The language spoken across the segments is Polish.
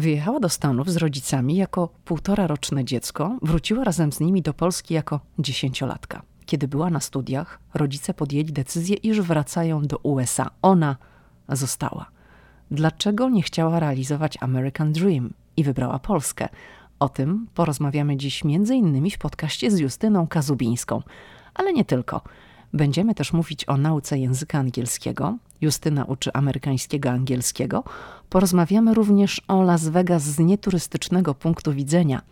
Wyjechała do Stanów z rodzicami jako półtora roczne dziecko, wróciła razem z nimi do Polski jako dziesięciolatka. Kiedy była na studiach, rodzice podjęli decyzję, iż wracają do USA. Ona została. Dlaczego nie chciała realizować American Dream i wybrała Polskę? O tym porozmawiamy dziś innymi w podcaście z Justyną Kazubińską. Ale nie tylko. Będziemy też mówić o nauce języka angielskiego. Justyna uczy amerykańskiego angielskiego. Porozmawiamy również o Las Vegas z nieturystycznego punktu widzenia.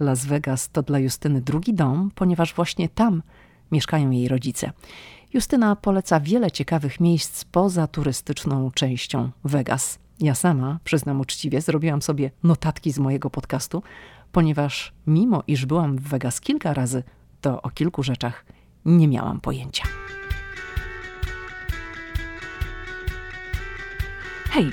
Las Vegas to dla Justyny drugi dom, ponieważ właśnie tam mieszkają jej rodzice. Justyna poleca wiele ciekawych miejsc poza turystyczną częścią Vegas. Ja sama, przyznam uczciwie, zrobiłam sobie notatki z mojego podcastu, ponieważ mimo iż byłam w Vegas kilka razy, to o kilku rzeczach nie miałam pojęcia. Hej,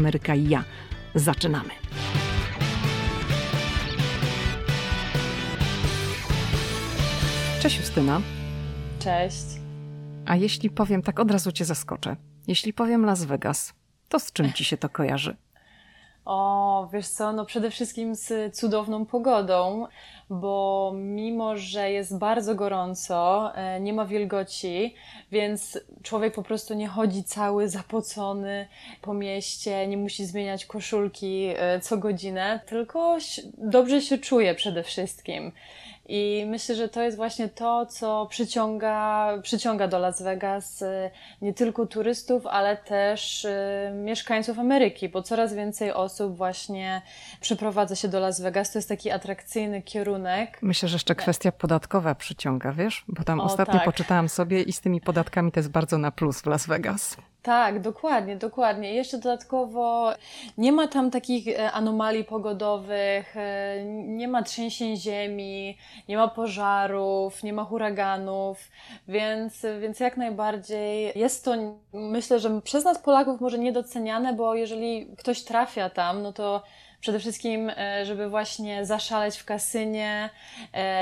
i ja. Zaczynamy. Cześć Justyna. Cześć. A jeśli powiem, tak od razu cię zaskoczę. Jeśli powiem Las Vegas, to z czym ci się to kojarzy? O, wiesz co, no przede wszystkim z cudowną pogodą, bo mimo, że jest bardzo gorąco, e, nie ma wilgoci, więc człowiek po prostu nie chodzi cały zapocony po mieście, nie musi zmieniać koszulki e, co godzinę, tylko dobrze się czuje przede wszystkim. I myślę, że to jest właśnie to, co przyciąga, przyciąga do Las Vegas y, nie tylko turystów, ale też y, mieszkańców Ameryki, bo coraz więcej osób właśnie przeprowadza się do Las Vegas. To jest taki atrakcyjny kierunek. Myślę, że jeszcze kwestia podatkowa przyciąga, wiesz? Bo tam o, ostatnio tak. poczytałam sobie i z tymi podatkami to jest bardzo na plus w Las Vegas. Tak, dokładnie, dokładnie. Jeszcze dodatkowo nie ma tam takich e, anomalii pogodowych, e, nie ma trzęsień ziemi, nie ma pożarów, nie ma huraganów, więc, więc jak najbardziej jest to, myślę, że przez nas Polaków może niedoceniane, bo jeżeli ktoś trafia tam, no to przede wszystkim, e, żeby właśnie zaszaleć w kasynie,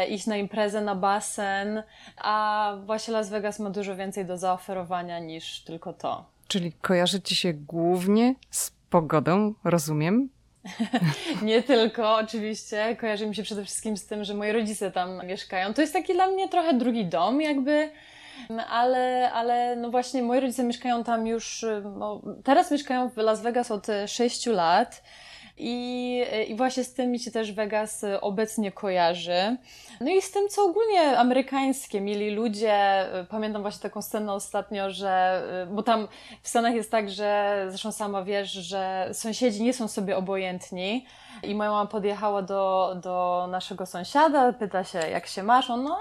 iść na imprezę, na basen, a właśnie Las Vegas ma dużo więcej do zaoferowania niż tylko to. Czyli kojarzy ci się głównie z pogodą, rozumiem? nie tylko, oczywiście. Kojarzy mi się przede wszystkim z tym, że moi rodzice tam mieszkają. To jest taki dla mnie trochę drugi dom, jakby. Ale, ale no właśnie moi rodzice mieszkają tam już, no, teraz mieszkają w Las Vegas od 6 lat. I, I właśnie z tym mi się też Vegas obecnie kojarzy. No i z tym, co ogólnie amerykańskie mieli ludzie. Pamiętam właśnie taką scenę ostatnio, że, bo tam w Stanach jest tak, że zresztą sama wiesz, że sąsiedzi nie są sobie obojętni. I moja mama podjechała do, do naszego sąsiada, pyta się, jak się masz? On, no,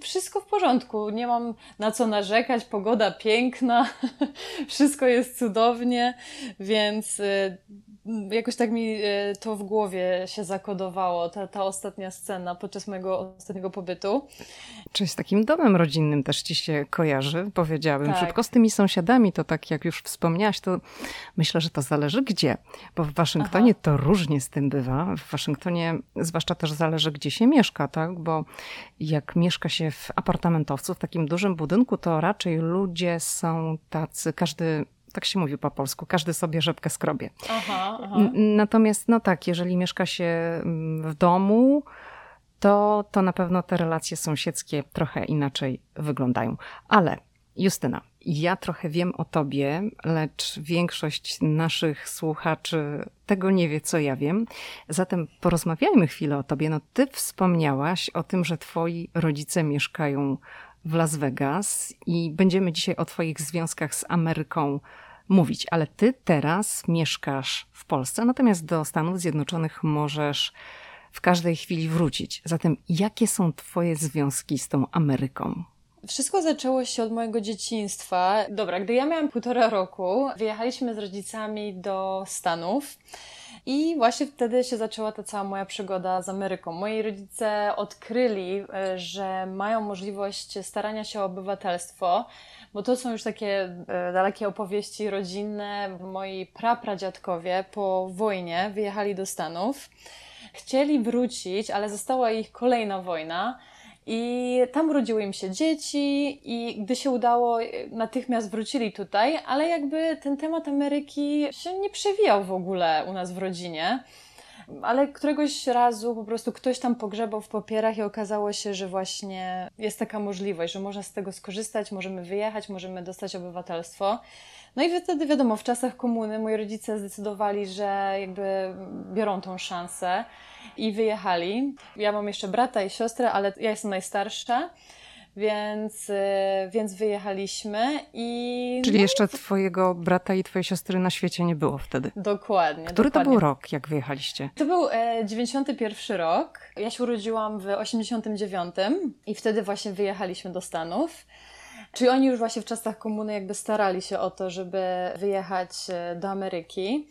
wszystko w porządku, nie mam na co narzekać, pogoda piękna, wszystko jest cudownie, więc y, jakoś tak mi e, to w głowie się zakodowało, ta, ta ostatnia scena podczas mojego ostatniego pobytu. Czy z takim domem rodzinnym też ci się kojarzy, powiedziałabym. Tak. Tylko z tymi sąsiadami, to tak jak już wspomniałaś, to myślę, że to zależy gdzie. Bo w Waszyngtonie Aha. to różnie z tym bywa. W Waszyngtonie zwłaszcza też zależy, gdzie się mieszka, tak? Bo jak mieszka się w apartamentowcu, w takim dużym budynku, to raczej ludzie są tacy, każdy tak się mówi po polsku, każdy sobie rzepkę skrobie. Aha, aha. Natomiast no tak, jeżeli mieszka się mm, w domu, to, to na pewno te relacje sąsiedzkie trochę inaczej wyglądają. Ale Justyna, ja trochę wiem o tobie, lecz większość naszych słuchaczy tego nie wie, co ja wiem. Zatem porozmawiajmy chwilę o tobie. No, ty wspomniałaś o tym, że twoi rodzice mieszkają w Las Vegas i będziemy dzisiaj o twoich związkach z Ameryką mówić, ale ty teraz mieszkasz w Polsce, natomiast do Stanów Zjednoczonych możesz w każdej chwili wrócić. Zatem jakie są twoje związki z tą Ameryką? Wszystko zaczęło się od mojego dzieciństwa. Dobra, gdy ja miałam półtora roku, wyjechaliśmy z rodzicami do Stanów. I właśnie wtedy się zaczęła ta cała moja przygoda z Ameryką. Moi rodzice odkryli, e, że mają możliwość starania się o obywatelstwo, bo to są już takie e, dalekie opowieści rodzinne. Moi prapradziadkowie po wojnie wyjechali do Stanów. Chcieli wrócić, ale została ich kolejna wojna. I tam urodziły im się dzieci, i gdy się udało, natychmiast wrócili tutaj, ale jakby ten temat Ameryki się nie przewijał w ogóle u nas w rodzinie. Ale któregoś razu po prostu ktoś tam pogrzebał w papierach i okazało się, że właśnie jest taka możliwość, że można z tego skorzystać, możemy wyjechać, możemy dostać obywatelstwo. No i wtedy wiadomo, w czasach komuny moi rodzice zdecydowali, że jakby biorą tą szansę i wyjechali. Ja mam jeszcze brata i siostrę, ale ja jestem najstarsza. Więc, y, więc wyjechaliśmy i. Czyli no, jeszcze twojego brata i twojej siostry na świecie nie było wtedy. Dokładnie. Który dokładnie. to był rok, jak wyjechaliście? To był e, 91 rok. Ja się urodziłam w 89 i wtedy właśnie wyjechaliśmy do Stanów. Czyli oni już właśnie w czasach komuny jakby starali się o to, żeby wyjechać e, do Ameryki.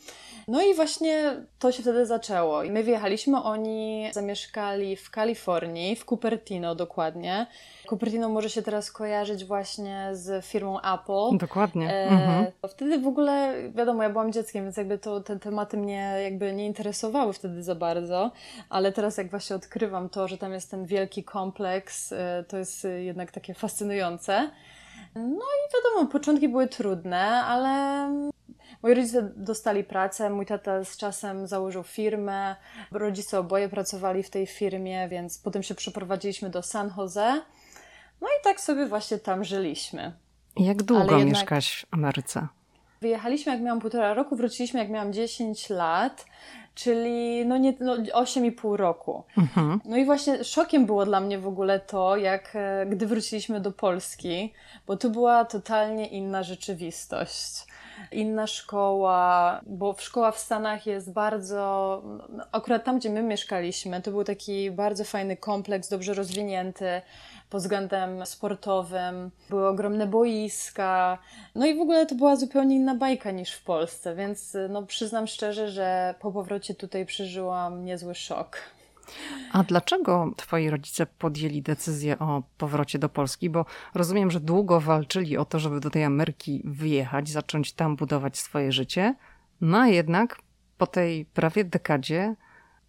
No i właśnie to się wtedy zaczęło. I my wyjechaliśmy, oni zamieszkali w Kalifornii, w Cupertino dokładnie. Cupertino może się teraz kojarzyć właśnie z firmą Apple. Dokładnie. E, mhm. Wtedy w ogóle, wiadomo, ja byłam dzieckiem, więc jakby to, te tematy mnie jakby nie interesowały wtedy za bardzo, ale teraz jak właśnie odkrywam to, że tam jest ten wielki kompleks, e, to jest jednak takie fascynujące. No i wiadomo, początki były trudne, ale moi rodzice dostali pracę, mój tata z czasem założył firmę, rodzice oboje pracowali w tej firmie, więc potem się przeprowadziliśmy do San Jose. No i tak sobie właśnie tam żyliśmy. Jak długo jednak... mieszkałaś w Ameryce? Wyjechaliśmy jak miałam półtora roku, wróciliśmy jak miałam 10 lat, czyli no nie, no 8,5 roku. Mhm. No i właśnie szokiem było dla mnie w ogóle to, jak e, gdy wróciliśmy do Polski, bo tu była totalnie inna rzeczywistość inna szkoła, bo szkoła w Stanach jest bardzo, no, akurat tam, gdzie my mieszkaliśmy, to był taki bardzo fajny kompleks, dobrze rozwinięty pod względem sportowym, były ogromne boiska, no i w ogóle to była zupełnie inna bajka niż w Polsce, więc no przyznam szczerze, że po powrocie tutaj przeżyłam niezły szok. A dlaczego twoi rodzice podjęli decyzję o powrocie do Polski? Bo rozumiem, że długo walczyli o to, żeby do tej Ameryki wyjechać, zacząć tam budować swoje życie, no a jednak po tej prawie dekadzie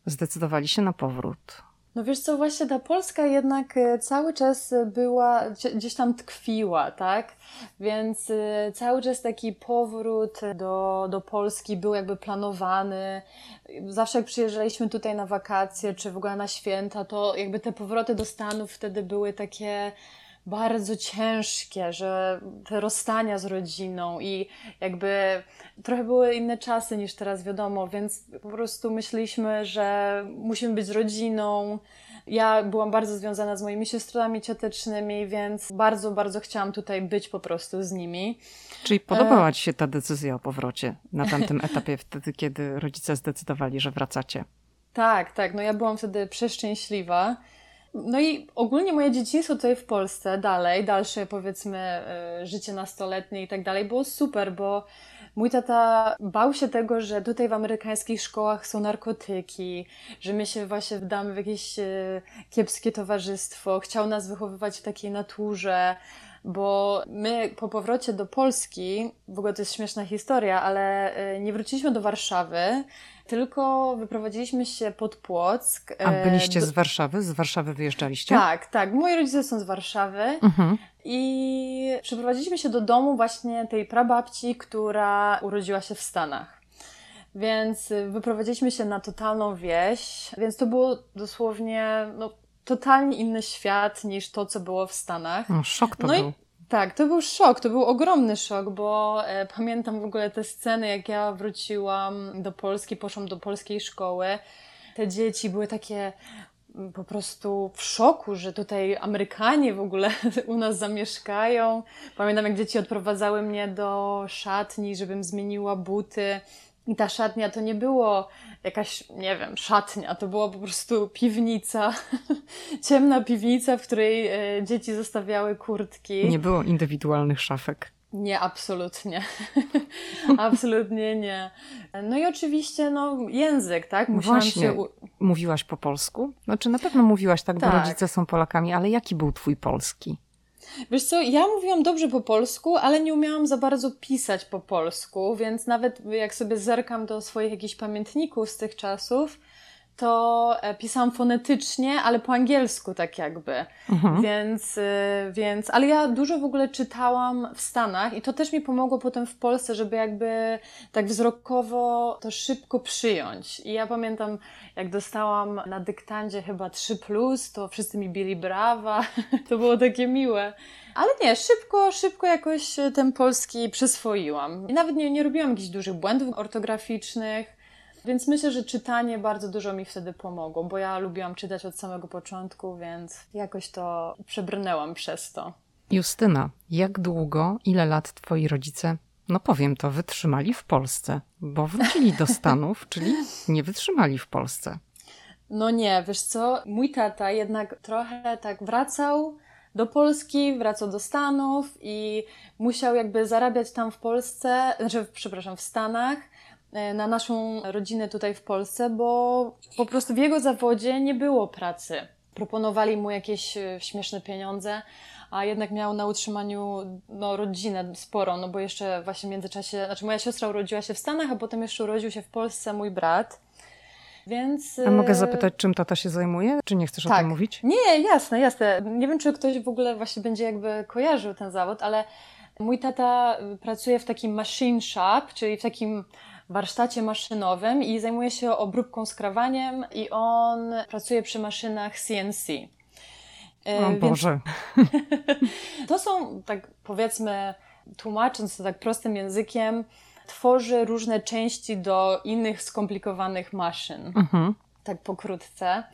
zdecydowali się na powrót. No wiesz co, właśnie ta Polska jednak e, cały czas była, gdzieś tam tkwiła, tak? Więc e, cały czas taki powrót do, do Polski był jakby planowany. Zawsze jak przyjeżdżaliśmy tutaj na wakacje, czy w ogóle na święta, to jakby te powroty do Stanów wtedy były takie bardzo ciężkie, że te rozstania z rodziną i jakby trochę były inne czasy niż teraz wiadomo, więc po prostu myśleliśmy, że musimy być z rodziną. Ja byłam bardzo związana z moimi siostrami ciotecznymi, więc bardzo, bardzo chciałam tutaj być po prostu z nimi. Czyli podobała Ci się ta decyzja o powrocie na tamtym etapie, wtedy, kiedy rodzice zdecydowali, że wracacie? Tak, tak. No ja byłam wtedy przeszczęśliwa. No i ogólnie moje dzieciństwo tutaj w Polsce, dalej, dalsze powiedzmy e, życie nastoletnie i tak dalej, było super, bo mój tata bał się tego, że tutaj w amerykańskich szkołach są narkotyki, że my się właśnie wdamy w jakieś e, kiepskie towarzystwo, chciał nas wychowywać w takiej naturze, bo my po powrocie do Polski, w ogóle to jest śmieszna historia, ale e, nie wróciliśmy do Warszawy, tylko wyprowadziliśmy się pod Płock. A e, byliście do... z Warszawy? Z Warszawy wyjeżdżaliście? Tak, tak. Moi rodzice są z Warszawy mhm. i przeprowadziliśmy się do domu właśnie tej prababci, która urodziła się w Stanach. Więc wyprowadziliśmy się na totalną wieś, więc to było dosłownie no, totalnie inny świat niż to, co było w Stanach. No, szok to no był. I, tak, to był szok, to był ogromny szok, bo e, pamiętam w ogóle te sceny, jak ja wróciłam do Polski, poszłam do polskiej szkoły. Te dzieci były takie mm, po prostu w szoku, że tutaj Amerykanie w ogóle u nas zamieszkają. Pamiętam, jak dzieci odprowadzały mnie do szatni, żebym zmieniła buty. I ta szatnia to nie było jakaś, nie wiem, szatnia, to była po prostu piwnica, ciemna piwnica, w której e, dzieci zostawiały kurtki. Nie było indywidualnych szafek. Nie, absolutnie. absolutnie nie. No i oczywiście no, język, tak? Musiałam Właśnie. Się... Mówiłaś po polsku? Znaczy na pewno mówiłaś tak, tak, bo rodzice są Polakami, ale jaki był twój polski? Wiesz co, ja mówiłam dobrze po polsku, ale nie umiałam za bardzo pisać po polsku, więc nawet jak sobie zerkam do swoich jakichś pamiętników z tych czasów, to e, pisałam fonetycznie, ale po angielsku tak jakby. Mhm. Więc, e, więc, ale ja dużo w ogóle czytałam w Stanach i to też mi pomogło potem w Polsce, żeby jakby tak wzrokowo to szybko przyjąć. I ja pamiętam, jak dostałam na dyktandzie chyba 3+, to wszyscy mi bili brawa. to było takie miłe. Ale nie, szybko, szybko jakoś ten polski przyswoiłam. I nawet nie, nie robiłam jakichś dużych błędów ortograficznych. Więc myślę, że czytanie bardzo dużo mi wtedy pomogło, bo ja lubiłam czytać od samego początku, więc jakoś to przebrnęłam przez to. Justyna, jak długo, ile lat twoi rodzice, no powiem to, wytrzymali w Polsce? Bo wrócili do Stanów, czyli nie wytrzymali w Polsce. No nie, wiesz co, mój tata jednak trochę tak wracał do Polski, wracał do Stanów i musiał jakby zarabiać tam w Polsce, znaczy, przepraszam, w Stanach, na naszą rodzinę tutaj w Polsce, bo po prostu w jego zawodzie nie było pracy. Proponowali mu jakieś e, śmieszne pieniądze, a jednak miał na utrzymaniu no, rodzinę sporo, no bo jeszcze właśnie w międzyczasie, znaczy moja siostra urodziła się w Stanach, a potem jeszcze urodził się w Polsce mój brat. Więc... A mogę e, zapytać, czym tata się zajmuje? Czy nie chcesz tak. o tym tak. mówić? Nie, jasne, jasne. Nie wiem, czy ktoś w ogóle właśnie będzie jakby kojarzył ten zawód, ale mój tata pracuje w takim machine shop, czyli w takim warsztacie maszynowym i zajmuje się obróbką skrawaniem i on pracuje przy maszynach CNC. E, o Boże. to są, tak powiedzmy, tłumacząc to tak prostym językiem, tworzy różne części do innych skomplikowanych maszyn. Mhm. Tak pokrótce.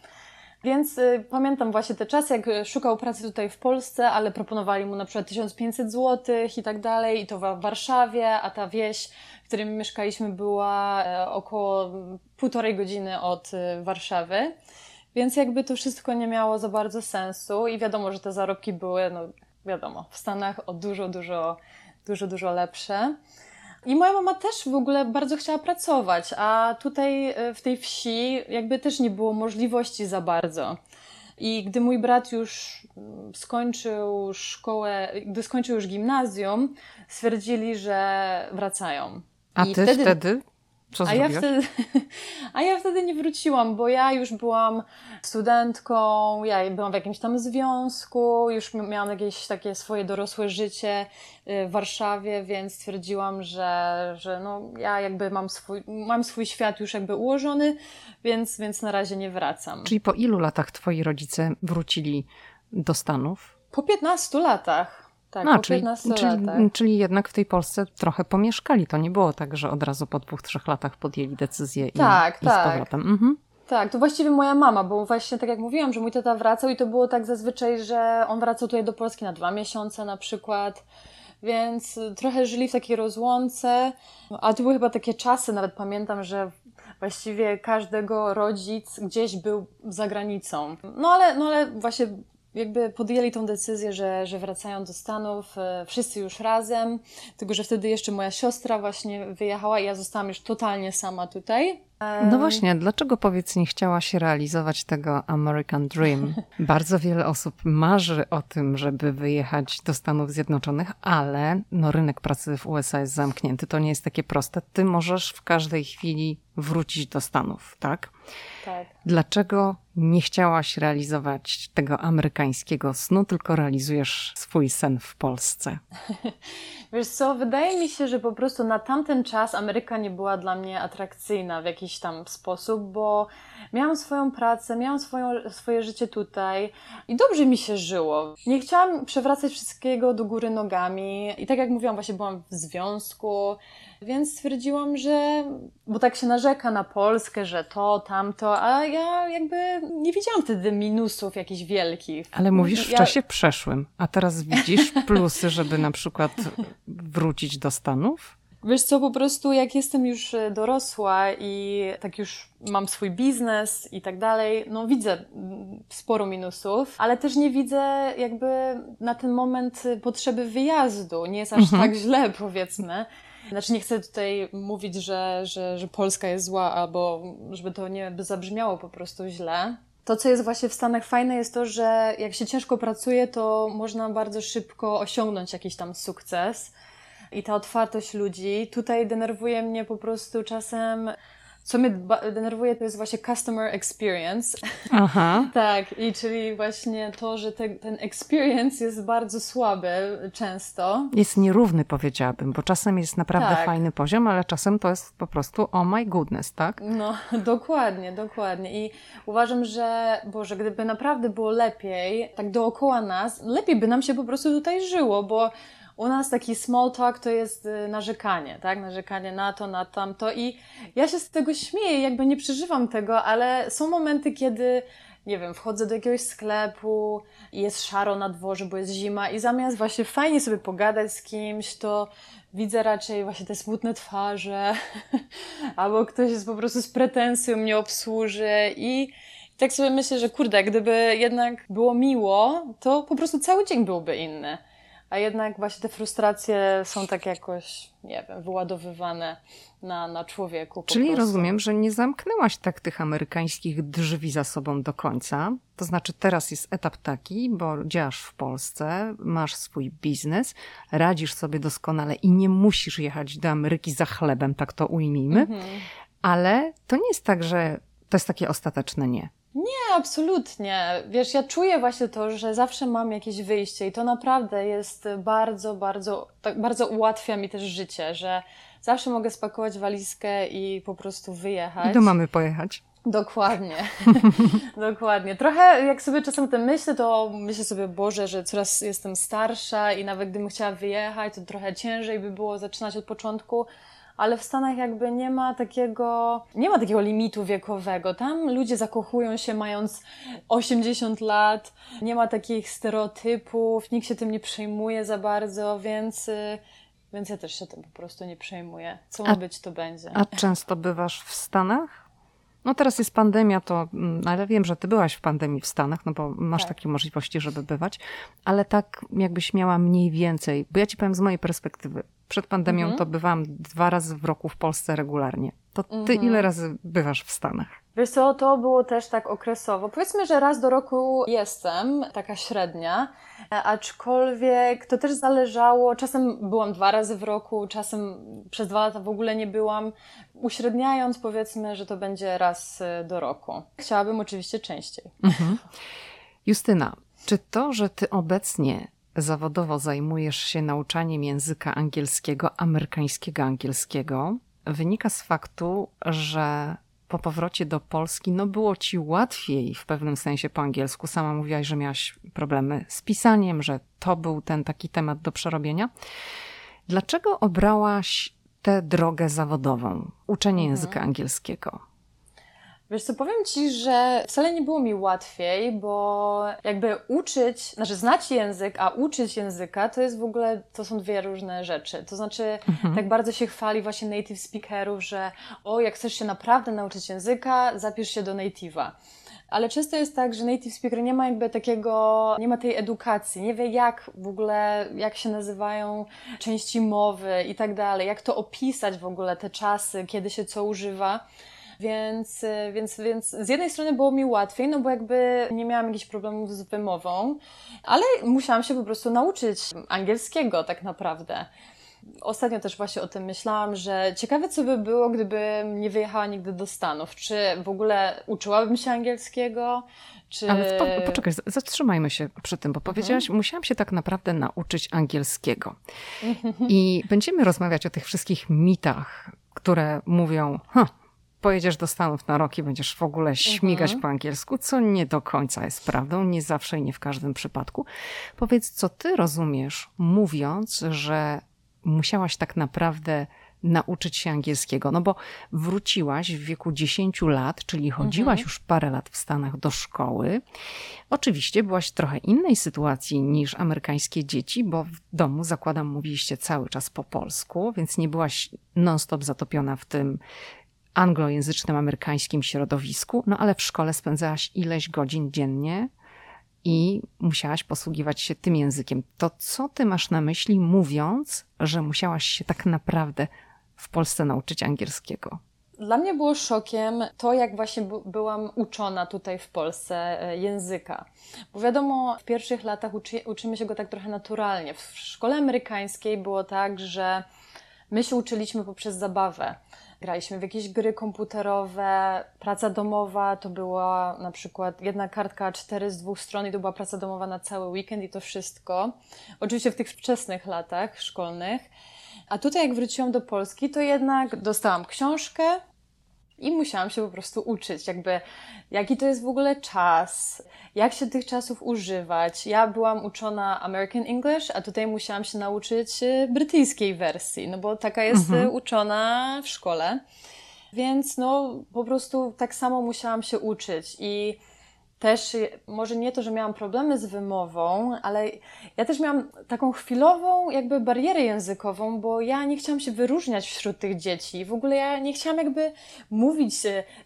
Więc y, pamiętam właśnie te czasy, jak szukał pracy tutaj w Polsce, ale proponowali mu na przykład 1500 zł i tak dalej, i to w Warszawie, a ta wieś, w której mieszkaliśmy, była e, około półtorej godziny od y, Warszawy. Więc jakby to wszystko nie miało za bardzo sensu i wiadomo, że te zarobki były, no wiadomo, w Stanach o dużo, dużo, dużo, dużo lepsze. I moja mama też w ogóle bardzo chciała pracować, a tutaj e, w tej wsi jakby też nie było możliwości za bardzo. I gdy mój brat już mm, skończył szkołę, gdy skończył już gimnazjum, stwierdzili, że wracają. A I ty wtedy, wtedy co a ja, wtedy, a ja wtedy nie wróciłam, bo ja już byłam studentką, ja byłam w jakimś tam związku, już miałam jakieś takie swoje dorosłe życie y, w Warszawie, więc stwierdziłam, że, że no, ja jakby mam swój, mam swój świat już jakby ułożony, więc, więc na razie nie wracam. Czyli po ilu latach twoi rodzice wrócili do Stanów? Po 15 latach. Tak, no, czyli, czyli, czyli, jednak w tej Polsce trochę pomieszkali. To nie było tak, że od razu po dwóch, trzech latach podjęli decyzję i, tak, i tak. z powrotem. Mhm. Tak, to właściwie moja mama, bo właśnie tak jak mówiłam, że mój tata wracał i to było tak zazwyczaj, że on wracał tutaj do Polski na dwa miesiące na przykład, więc trochę żyli w takiej rozłące, a to były chyba takie czasy, nawet pamiętam, że właściwie każdego rodzic gdzieś był za granicą. No ale, no ale właśnie jakby podjęli tą decyzję, że, że wracają do Stanów e, wszyscy już razem, tylko że wtedy jeszcze moja siostra właśnie wyjechała i ja zostałam już totalnie sama tutaj. No właśnie, dlaczego powiedz nie chciałaś realizować tego American Dream? Bardzo wiele osób marzy o tym, żeby wyjechać do Stanów Zjednoczonych, ale no, rynek pracy w USA jest zamknięty. To nie jest takie proste. Ty możesz w każdej chwili wrócić do Stanów, tak? Tak. Dlaczego nie chciałaś realizować tego amerykańskiego snu, tylko realizujesz swój sen w Polsce? Wiesz co, wydaje mi się, że po prostu na tamten czas Ameryka nie była dla mnie atrakcyjna w jakiś tam sposób, bo miałam swoją pracę, miałam swoją, swoje życie tutaj i dobrze mi się żyło. Nie chciałam przewracać wszystkiego do góry nogami i tak jak mówiłam, właśnie byłam w związku, więc stwierdziłam, że, bo tak się narzeka na Polskę, że to, tamto, a ja jakby nie widziałam wtedy minusów jakichś wielkich. Ale mówisz w ja... czasie przeszłym, a teraz widzisz plusy, żeby na przykład wrócić do Stanów? Wiesz co, po prostu jak jestem już e, dorosła i tak już mam swój biznes i tak dalej, no widzę mm, sporo minusów, ale też nie widzę jakby na ten moment potrzeby wyjazdu. Nie jest aż mhm. tak źle, powiedzmy. Znaczy nie chcę tutaj mówić, że, że, że Polska jest zła, albo żeby to nie zabrzmiało po prostu źle. To, co jest właśnie w Stanach fajne, jest to, że jak się ciężko pracuje, to można bardzo szybko osiągnąć jakiś tam sukces. I ta otwartość ludzi. Tutaj denerwuje mnie po prostu czasem co mnie denerwuje, to jest właśnie customer experience. Aha. tak, i czyli właśnie to, że te, ten experience jest bardzo słaby często. Jest nierówny, powiedziałabym, bo czasem jest naprawdę tak. fajny poziom, ale czasem to jest po prostu oh my goodness, tak? No, dokładnie, dokładnie. I uważam, że, Boże, gdyby naprawdę było lepiej, tak dookoła nas, lepiej by nam się po prostu tutaj żyło, bo u nas taki small talk to jest y, narzekanie, tak? Narzekanie na to, na tamto i ja się z tego śmieję, jakby nie przeżywam tego, ale są momenty, kiedy nie wiem, wchodzę do jakiegoś sklepu i jest szaro na dworze, bo jest zima i zamiast właśnie fajnie sobie pogadać z kimś, to widzę raczej właśnie te smutne twarze albo ktoś jest po prostu z pretensją mnie obsłuży i tak sobie myślę, że kurde, gdyby jednak było miło, to po prostu cały dzień byłby inny a jednak właśnie te frustracje są tak jakoś, nie wiem, wyładowywane na, na człowieku. Czyli prostu. rozumiem, że nie zamknęłaś tak tych amerykańskich drzwi za sobą do końca. To znaczy teraz jest etap taki, bo działasz w Polsce, masz swój biznes, radzisz sobie doskonale i nie musisz jechać do Ameryki za chlebem, tak to ujmijmy. Mhm. Ale to nie jest tak, że to jest takie ostateczne nie. Nie, absolutnie. Wiesz, ja czuję właśnie to, że zawsze mam jakieś wyjście i to naprawdę jest bardzo, bardzo, tak bardzo ułatwia mi też życie, że zawsze mogę spakować walizkę i po prostu wyjechać. I do mamy pojechać. Dokładnie. Dokładnie. Trochę jak sobie czasem tym myślę, to myślę sobie, Boże, że coraz jestem starsza i nawet gdybym chciała wyjechać, to trochę ciężej by było zaczynać od początku ale w Stanach jakby nie ma takiego, nie ma takiego limitu wiekowego. Tam ludzie zakochują się mając 80 lat, nie ma takich stereotypów, nikt się tym nie przejmuje za bardzo, więc, y, więc ja też się tym po prostu nie przejmuję. Co ma a, być, to będzie. A często bywasz w Stanach? No teraz jest pandemia, to, mm, ale wiem, że ty byłaś w pandemii w Stanach, no bo masz tak. takie możliwości, żeby bywać, ale tak jakbyś miała mniej więcej, bo ja ci powiem z mojej perspektywy, przed pandemią mhm. to bywałam dwa razy w roku w Polsce regularnie. To ty mhm. ile razy bywasz w Stanach? Wiesz co, to było też tak okresowo. Powiedzmy, że raz do roku jestem, taka średnia, aczkolwiek to też zależało. Czasem byłam dwa razy w roku, czasem przez dwa lata w ogóle nie byłam. Uśredniając, powiedzmy, że to będzie raz y, do roku. Chciałabym oczywiście częściej. Mhm. Justyna, czy to, że ty obecnie zawodowo zajmujesz się nauczaniem języka angielskiego, amerykańskiego angielskiego, wynika z faktu, że po powrocie do Polski, no było ci łatwiej w pewnym sensie po angielsku. Sama mówiłaś, że miałaś problemy z pisaniem, że to był ten taki temat do przerobienia. Dlaczego obrałaś tę drogę zawodową, uczenie mhm. języka angielskiego? Wiesz co, powiem Ci, że wcale nie było mi łatwiej, bo jakby uczyć, znaczy znać język, a uczyć języka to jest w ogóle, to są dwie różne rzeczy. To znaczy, mhm. tak bardzo się chwali właśnie native speakerów, że o, jak chcesz się naprawdę nauczyć języka, zapisz się do native'a. Ale często jest tak, że native speaker nie ma jakby takiego, nie ma tej edukacji, nie wie jak w ogóle, jak się nazywają części mowy i tak dalej, jak to opisać w ogóle te czasy, kiedy się co używa. Więc, y, więc, więc z jednej strony było mi łatwiej, no bo jakby nie miałam jakichś problemów z wymową, ale musiałam się po prostu nauczyć angielskiego tak naprawdę. Ostatnio też właśnie o tym myślałam, że ciekawe co by było, gdybym nie wyjechała nigdy do Stanów. Czy w ogóle uczyłabym się angielskiego? Czy... Ale po, poczekaj, zatrzymajmy się przy tym, bo mhm. powiedziałaś, musiałam się tak naprawdę nauczyć angielskiego. I będziemy rozmawiać o tych wszystkich mitach, które mówią, pojedziesz do Stanów na rok i będziesz w ogóle śmigać mhm. po angielsku, co nie do końca jest prawdą, nie zawsze i nie w każdym przypadku. Powiedz, co ty rozumiesz, mówiąc, że musiałaś tak naprawdę nauczyć się angielskiego? No bo wróciłaś w wieku 10 lat, czyli chodziłaś mhm. już parę lat w Stanach do szkoły. Oczywiście byłaś w trochę innej sytuacji niż amerykańskie dzieci, bo w domu, zakładam, mówiliście cały czas po polsku, więc nie byłaś non-stop zatopiona w tym anglojęzycznym amerykańskim środowisku, no ale w szkole spędzałaś ileś godzin dziennie i musiałaś posługiwać się tym językiem. To co ty masz na myśli, mówiąc, że musiałaś się tak naprawdę w Polsce nauczyć angielskiego? Dla mnie było szokiem to, jak właśnie byłam uczona tutaj w Polsce e, języka. Bo wiadomo, w pierwszych latach uczy, uczymy się go tak trochę naturalnie. W szkole amerykańskiej było tak, że my się uczyliśmy poprzez zabawę. Graliśmy w jakieś gry komputerowe, praca domowa to była na przykład jedna kartka cztery z dwóch stron i to była praca domowa na cały weekend i to wszystko. Oczywiście w tych wczesnych latach szkolnych. A tutaj jak wróciłam do Polski, to jednak dostałam książkę, i musiałam się po prostu uczyć, jakby jaki to jest w ogóle czas, jak się tych czasów używać. Ja byłam uczona American English, a tutaj musiałam się nauczyć y, brytyjskiej wersji, no bo taka jest mhm. uczona w szkole. Więc no po prostu tak samo musiałam się uczyć i też może nie to, że miałam problemy z wymową, ale ja też miałam taką chwilową jakby barierę językową, bo ja nie chciałam się wyróżniać wśród tych dzieci. W ogóle ja nie chciałam jakby mówić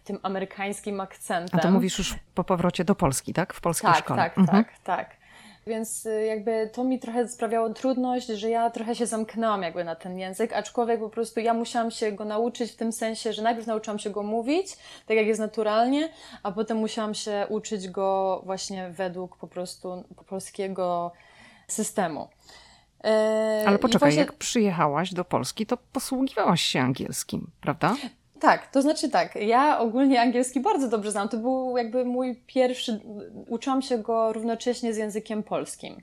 tym amerykańskim akcentem. A to mówisz już po powrocie do Polski, tak? W polskiej tak, szkole. Tak, mhm. tak, tak. Więc y, jakby to mi trochę sprawiało trudność, że ja trochę się zamknęłam jakby na ten język, aczkolwiek po prostu ja musiałam się go nauczyć w tym sensie, że najpierw nauczyłam się go mówić, tak jak jest naturalnie, a potem musiałam się uczyć go właśnie według po prostu polskiego systemu. E, Ale poczekaj, właśnie... jak przyjechałaś do Polski, to posługiwałaś się angielskim, prawda? Tak, to znaczy tak, ja ogólnie angielski bardzo dobrze znam. To był jakby mój pierwszy, uczyłam się go równocześnie z językiem polskim.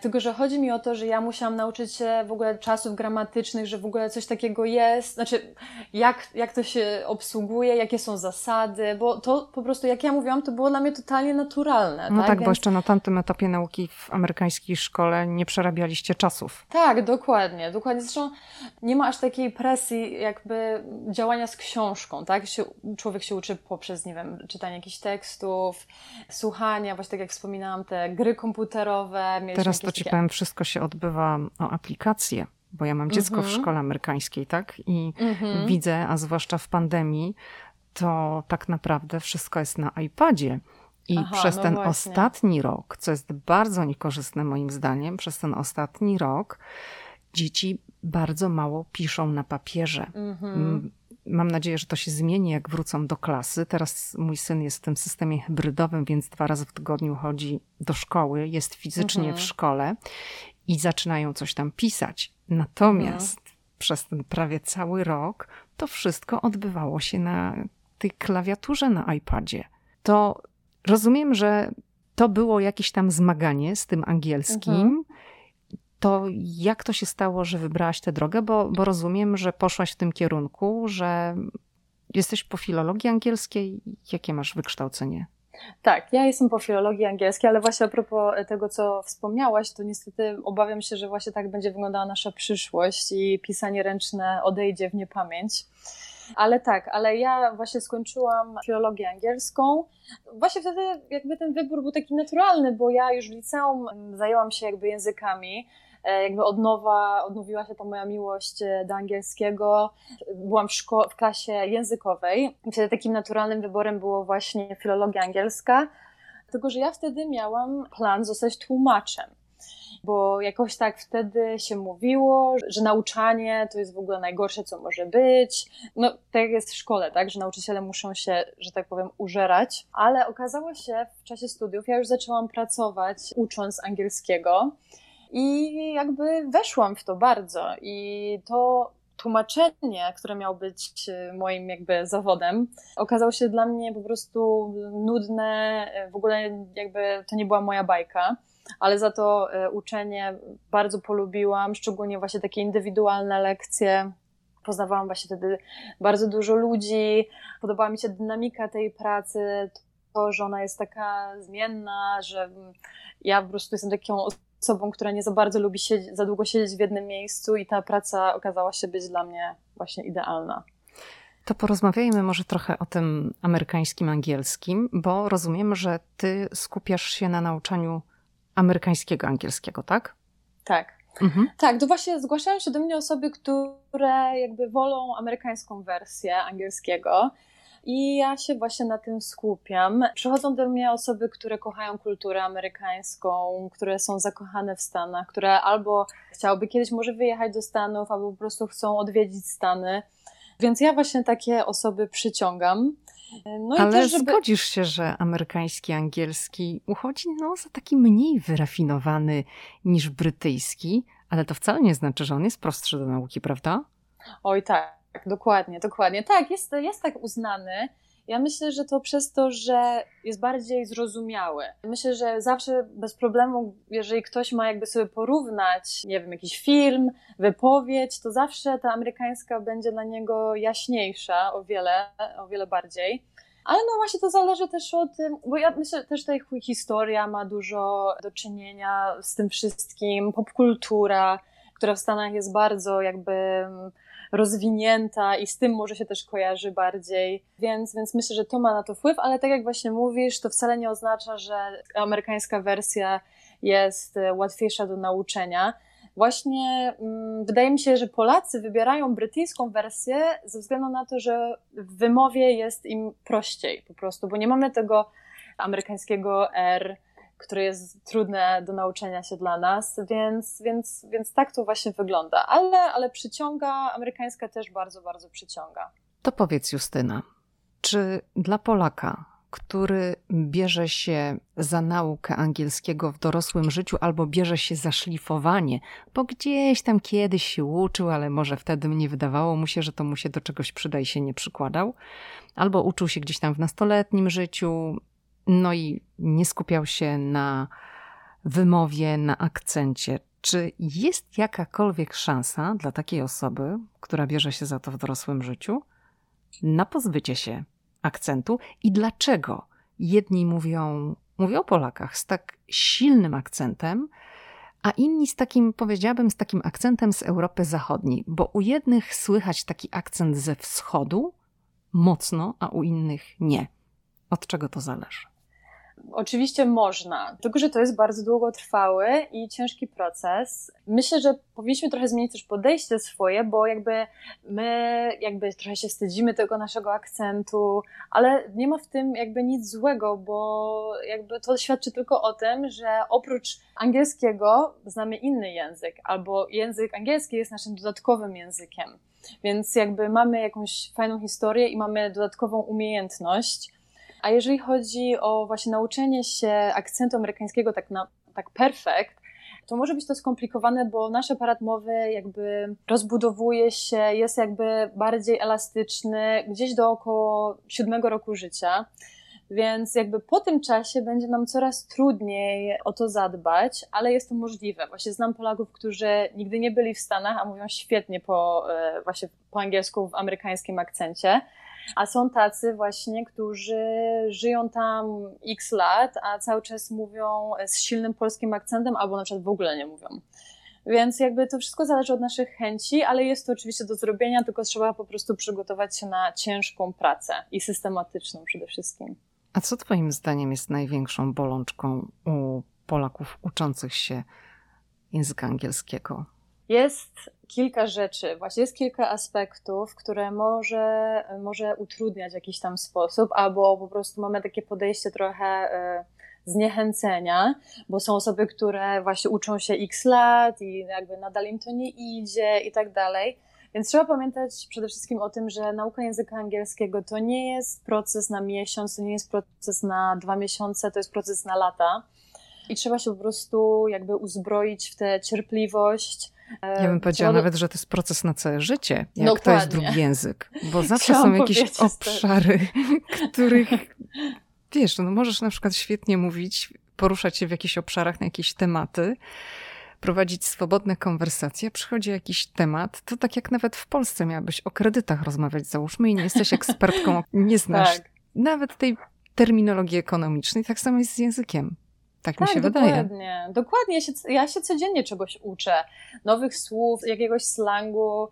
Tylko, że chodzi mi o to, że ja musiałam nauczyć się w ogóle czasów gramatycznych, że w ogóle coś takiego jest, znaczy jak, jak to się obsługuje, jakie są zasady, bo to po prostu, jak ja mówiłam, to było dla mnie totalnie naturalne. No tak, tak Więc... bo jeszcze na tamtym etapie nauki w amerykańskiej szkole nie przerabialiście czasów. Tak, dokładnie, dokładnie. Zresztą nie ma aż takiej presji jakby działania z książką, tak? Się, człowiek się uczy poprzez, nie wiem, czytanie jakichś tekstów, słuchania, właśnie tak jak wspominałam, te gry komputerowe. Teraz to ci powiem, wszystko się odbywa o aplikację, bo ja mam dziecko w mhm. szkole amerykańskiej, tak? I mhm. widzę, a zwłaszcza w pandemii, to tak naprawdę wszystko jest na iPadzie. I Aha, przez no ten właśnie. ostatni rok, co jest bardzo niekorzystne moim zdaniem, przez ten ostatni rok dzieci bardzo mało piszą na papierze. Mhm. Mam nadzieję, że to się zmieni, jak wrócą do klasy. Teraz mój syn jest w tym systemie hybrydowym, więc dwa razy w tygodniu chodzi do szkoły, jest fizycznie mhm. w szkole i zaczynają coś tam pisać. Natomiast mhm. przez ten prawie cały rok to wszystko odbywało się na tej klawiaturze na iPadzie. To rozumiem, że to było jakieś tam zmaganie z tym angielskim. Mhm to jak to się stało, że wybrałaś tę drogę? Bo, bo rozumiem, że poszłaś w tym kierunku, że jesteś po filologii angielskiej. Jakie masz wykształcenie? Tak, ja jestem po filologii angielskiej, ale właśnie a propos tego, co wspomniałaś, to niestety obawiam się, że właśnie tak będzie wyglądała nasza przyszłość i pisanie ręczne odejdzie w niepamięć. Ale tak, ale ja właśnie skończyłam filologię angielską. Właśnie wtedy jakby ten wybór był taki naturalny, bo ja już w liceum zajęłam się jakby językami. E, jakby od nowa, odnowiła się ta moja miłość e, do angielskiego. Byłam w, szko- w klasie językowej. Wtedy takim naturalnym wyborem było właśnie filologia angielska. Tylko, że ja wtedy miałam plan zostać tłumaczem bo jakoś tak wtedy się mówiło, że nauczanie to jest w ogóle najgorsze, co może być. No, tak jest w szkole, tak, że nauczyciele muszą się, że tak powiem, użerać, ale okazało się w czasie studiów, ja już zaczęłam pracować ucząc angielskiego. I jakby weszłam w to bardzo. I to tłumaczenie, które miało być e, moim jakby zawodem, okazało się dla mnie po prostu nudne. W ogóle jakby to nie była moja bajka. Ale za to e, uczenie bardzo polubiłam, szczególnie właśnie takie indywidualne lekcje. Poznawałam właśnie wtedy bardzo dużo ludzi, podobała mi się dynamika tej pracy, to, że ona jest taka zmienna, że ja po prostu jestem taką osobą, która nie za bardzo lubi siedzieć, za długo siedzieć w jednym miejscu i ta praca okazała się być dla mnie właśnie idealna. To porozmawiajmy może trochę o tym amerykańskim angielskim, bo rozumiem, że ty skupiasz się na nauczaniu amerykańskiego angielskiego, tak? Tak. Mhm. Tak, to właśnie zgłaszają się do mnie osoby, które jakby wolą amerykańską wersję angielskiego. I ja się właśnie na tym skupiam. Przychodzą do mnie osoby, które kochają kulturę amerykańską, które są zakochane w Stanach, które albo chciałyby kiedyś może wyjechać do Stanów, albo po prostu chcą odwiedzić Stany. Więc ja właśnie takie osoby przyciągam. No Ale też, żeby... zgodzisz się, że amerykański angielski uchodzi no, za taki mniej wyrafinowany niż brytyjski, ale to wcale nie znaczy, że on jest prostszy do nauki, prawda? Oj tak, dokładnie, dokładnie. Tak, jest, jest tak uznany. Ja myślę, że to przez to, że jest bardziej zrozumiały. Myślę, że zawsze bez problemu, jeżeli ktoś ma jakby sobie porównać, nie wiem, jakiś film, wypowiedź, to zawsze ta amerykańska będzie dla niego jaśniejsza o wiele, o wiele bardziej. Ale no właśnie to zależy też od, bo ja myślę też tutaj historia ma dużo do czynienia z tym wszystkim, popkultura, która w Stanach jest bardzo jakby rozwinięta i z tym może się też kojarzy bardziej, więc, więc myślę, że to ma na to wpływ, ale tak jak właśnie mówisz, to wcale nie oznacza, że amerykańska wersja jest e, łatwiejsza do nauczenia. Właśnie mm, wydaje mi się, że Polacy wybierają brytyjską wersję ze względu na to, że w wymowie jest im prościej po prostu, bo nie mamy tego amerykańskiego R, które jest trudne do nauczenia się dla nas, więc, więc, więc tak to właśnie wygląda. Ale, ale przyciąga, amerykańska też bardzo, bardzo przyciąga. To powiedz, Justyna, czy dla Polaka, który bierze się za naukę angielskiego w dorosłym życiu albo bierze się za szlifowanie, bo gdzieś tam kiedyś się uczył, ale może wtedy nie wydawało mu się, że to mu się do czegoś przyda i się nie przykładał, albo uczył się gdzieś tam w nastoletnim życiu, no i nie skupiał się na wymowie, na akcencie. Czy jest jakakolwiek szansa dla takiej osoby, która bierze się za to w dorosłym życiu, na pozbycie się akcentu i dlaczego jedni mówią, mówią o Polakach z tak silnym akcentem, a inni z takim, powiedziałabym, z takim akcentem z Europy Zachodniej, bo u jednych słychać taki akcent ze wschodu mocno, a u innych nie. Od czego to zależy? Oczywiście można, tylko że to jest bardzo długotrwały i ciężki proces. Myślę, że powinniśmy trochę zmienić też podejście swoje, bo jakby my jakby trochę się wstydzimy tego naszego akcentu, ale nie ma w tym jakby nic złego, bo jakby to świadczy tylko o tym, że oprócz angielskiego znamy inny język, albo język angielski jest naszym dodatkowym językiem. Więc jakby mamy jakąś fajną historię i mamy dodatkową umiejętność a jeżeli chodzi o właśnie nauczenie się akcentu amerykańskiego tak, na, tak perfekt, to może być to skomplikowane, bo nasz aparat mowy jakby rozbudowuje się, jest jakby bardziej elastyczny gdzieś do około siódmego roku życia. Więc jakby po tym czasie będzie nam coraz trudniej o to zadbać, ale jest to możliwe. Właśnie znam Polaków, którzy nigdy nie byli w Stanach, a mówią świetnie po, e, właśnie po angielsku w amerykańskim akcencie. A są tacy właśnie, którzy żyją tam x lat, a cały czas mówią z silnym polskim akcentem, albo na przykład w ogóle nie mówią. Więc jakby to wszystko zależy od naszych chęci, ale jest to oczywiście do zrobienia, tylko trzeba po prostu przygotować się na ciężką pracę i systematyczną przede wszystkim. A co Twoim zdaniem jest największą bolączką u Polaków uczących się języka angielskiego? Jest kilka rzeczy, właśnie jest kilka aspektów, które może, może utrudniać w jakiś tam sposób, albo po prostu mamy takie podejście trochę e, zniechęcenia, bo są osoby, które właśnie uczą się x lat i jakby nadal im to nie idzie i tak dalej. Więc trzeba pamiętać przede wszystkim o tym, że nauka języka angielskiego to nie jest proces na miesiąc, to nie jest proces na dwa miesiące, to jest proces na lata. I trzeba się po prostu jakby uzbroić w tę cierpliwość, ja bym powiedziała nawet, że to jest proces na całe życie, jak Dokładnie. to jest drugi język, bo zawsze są jakieś obszary, których wiesz, no możesz na przykład świetnie mówić, poruszać się w jakichś obszarach na jakieś tematy, prowadzić swobodne konwersacje, przychodzi jakiś temat, to tak jak nawet w Polsce miałabyś o kredytach rozmawiać, załóżmy, i nie jesteś ekspertką, nie znasz tak. nawet tej terminologii ekonomicznej, tak samo jest z językiem. Tak, tak mi się dokładnie. wydaje. Dokładnie, dokładnie. Ja się, ja się codziennie czegoś uczę. Nowych słów, jakiegoś slangu.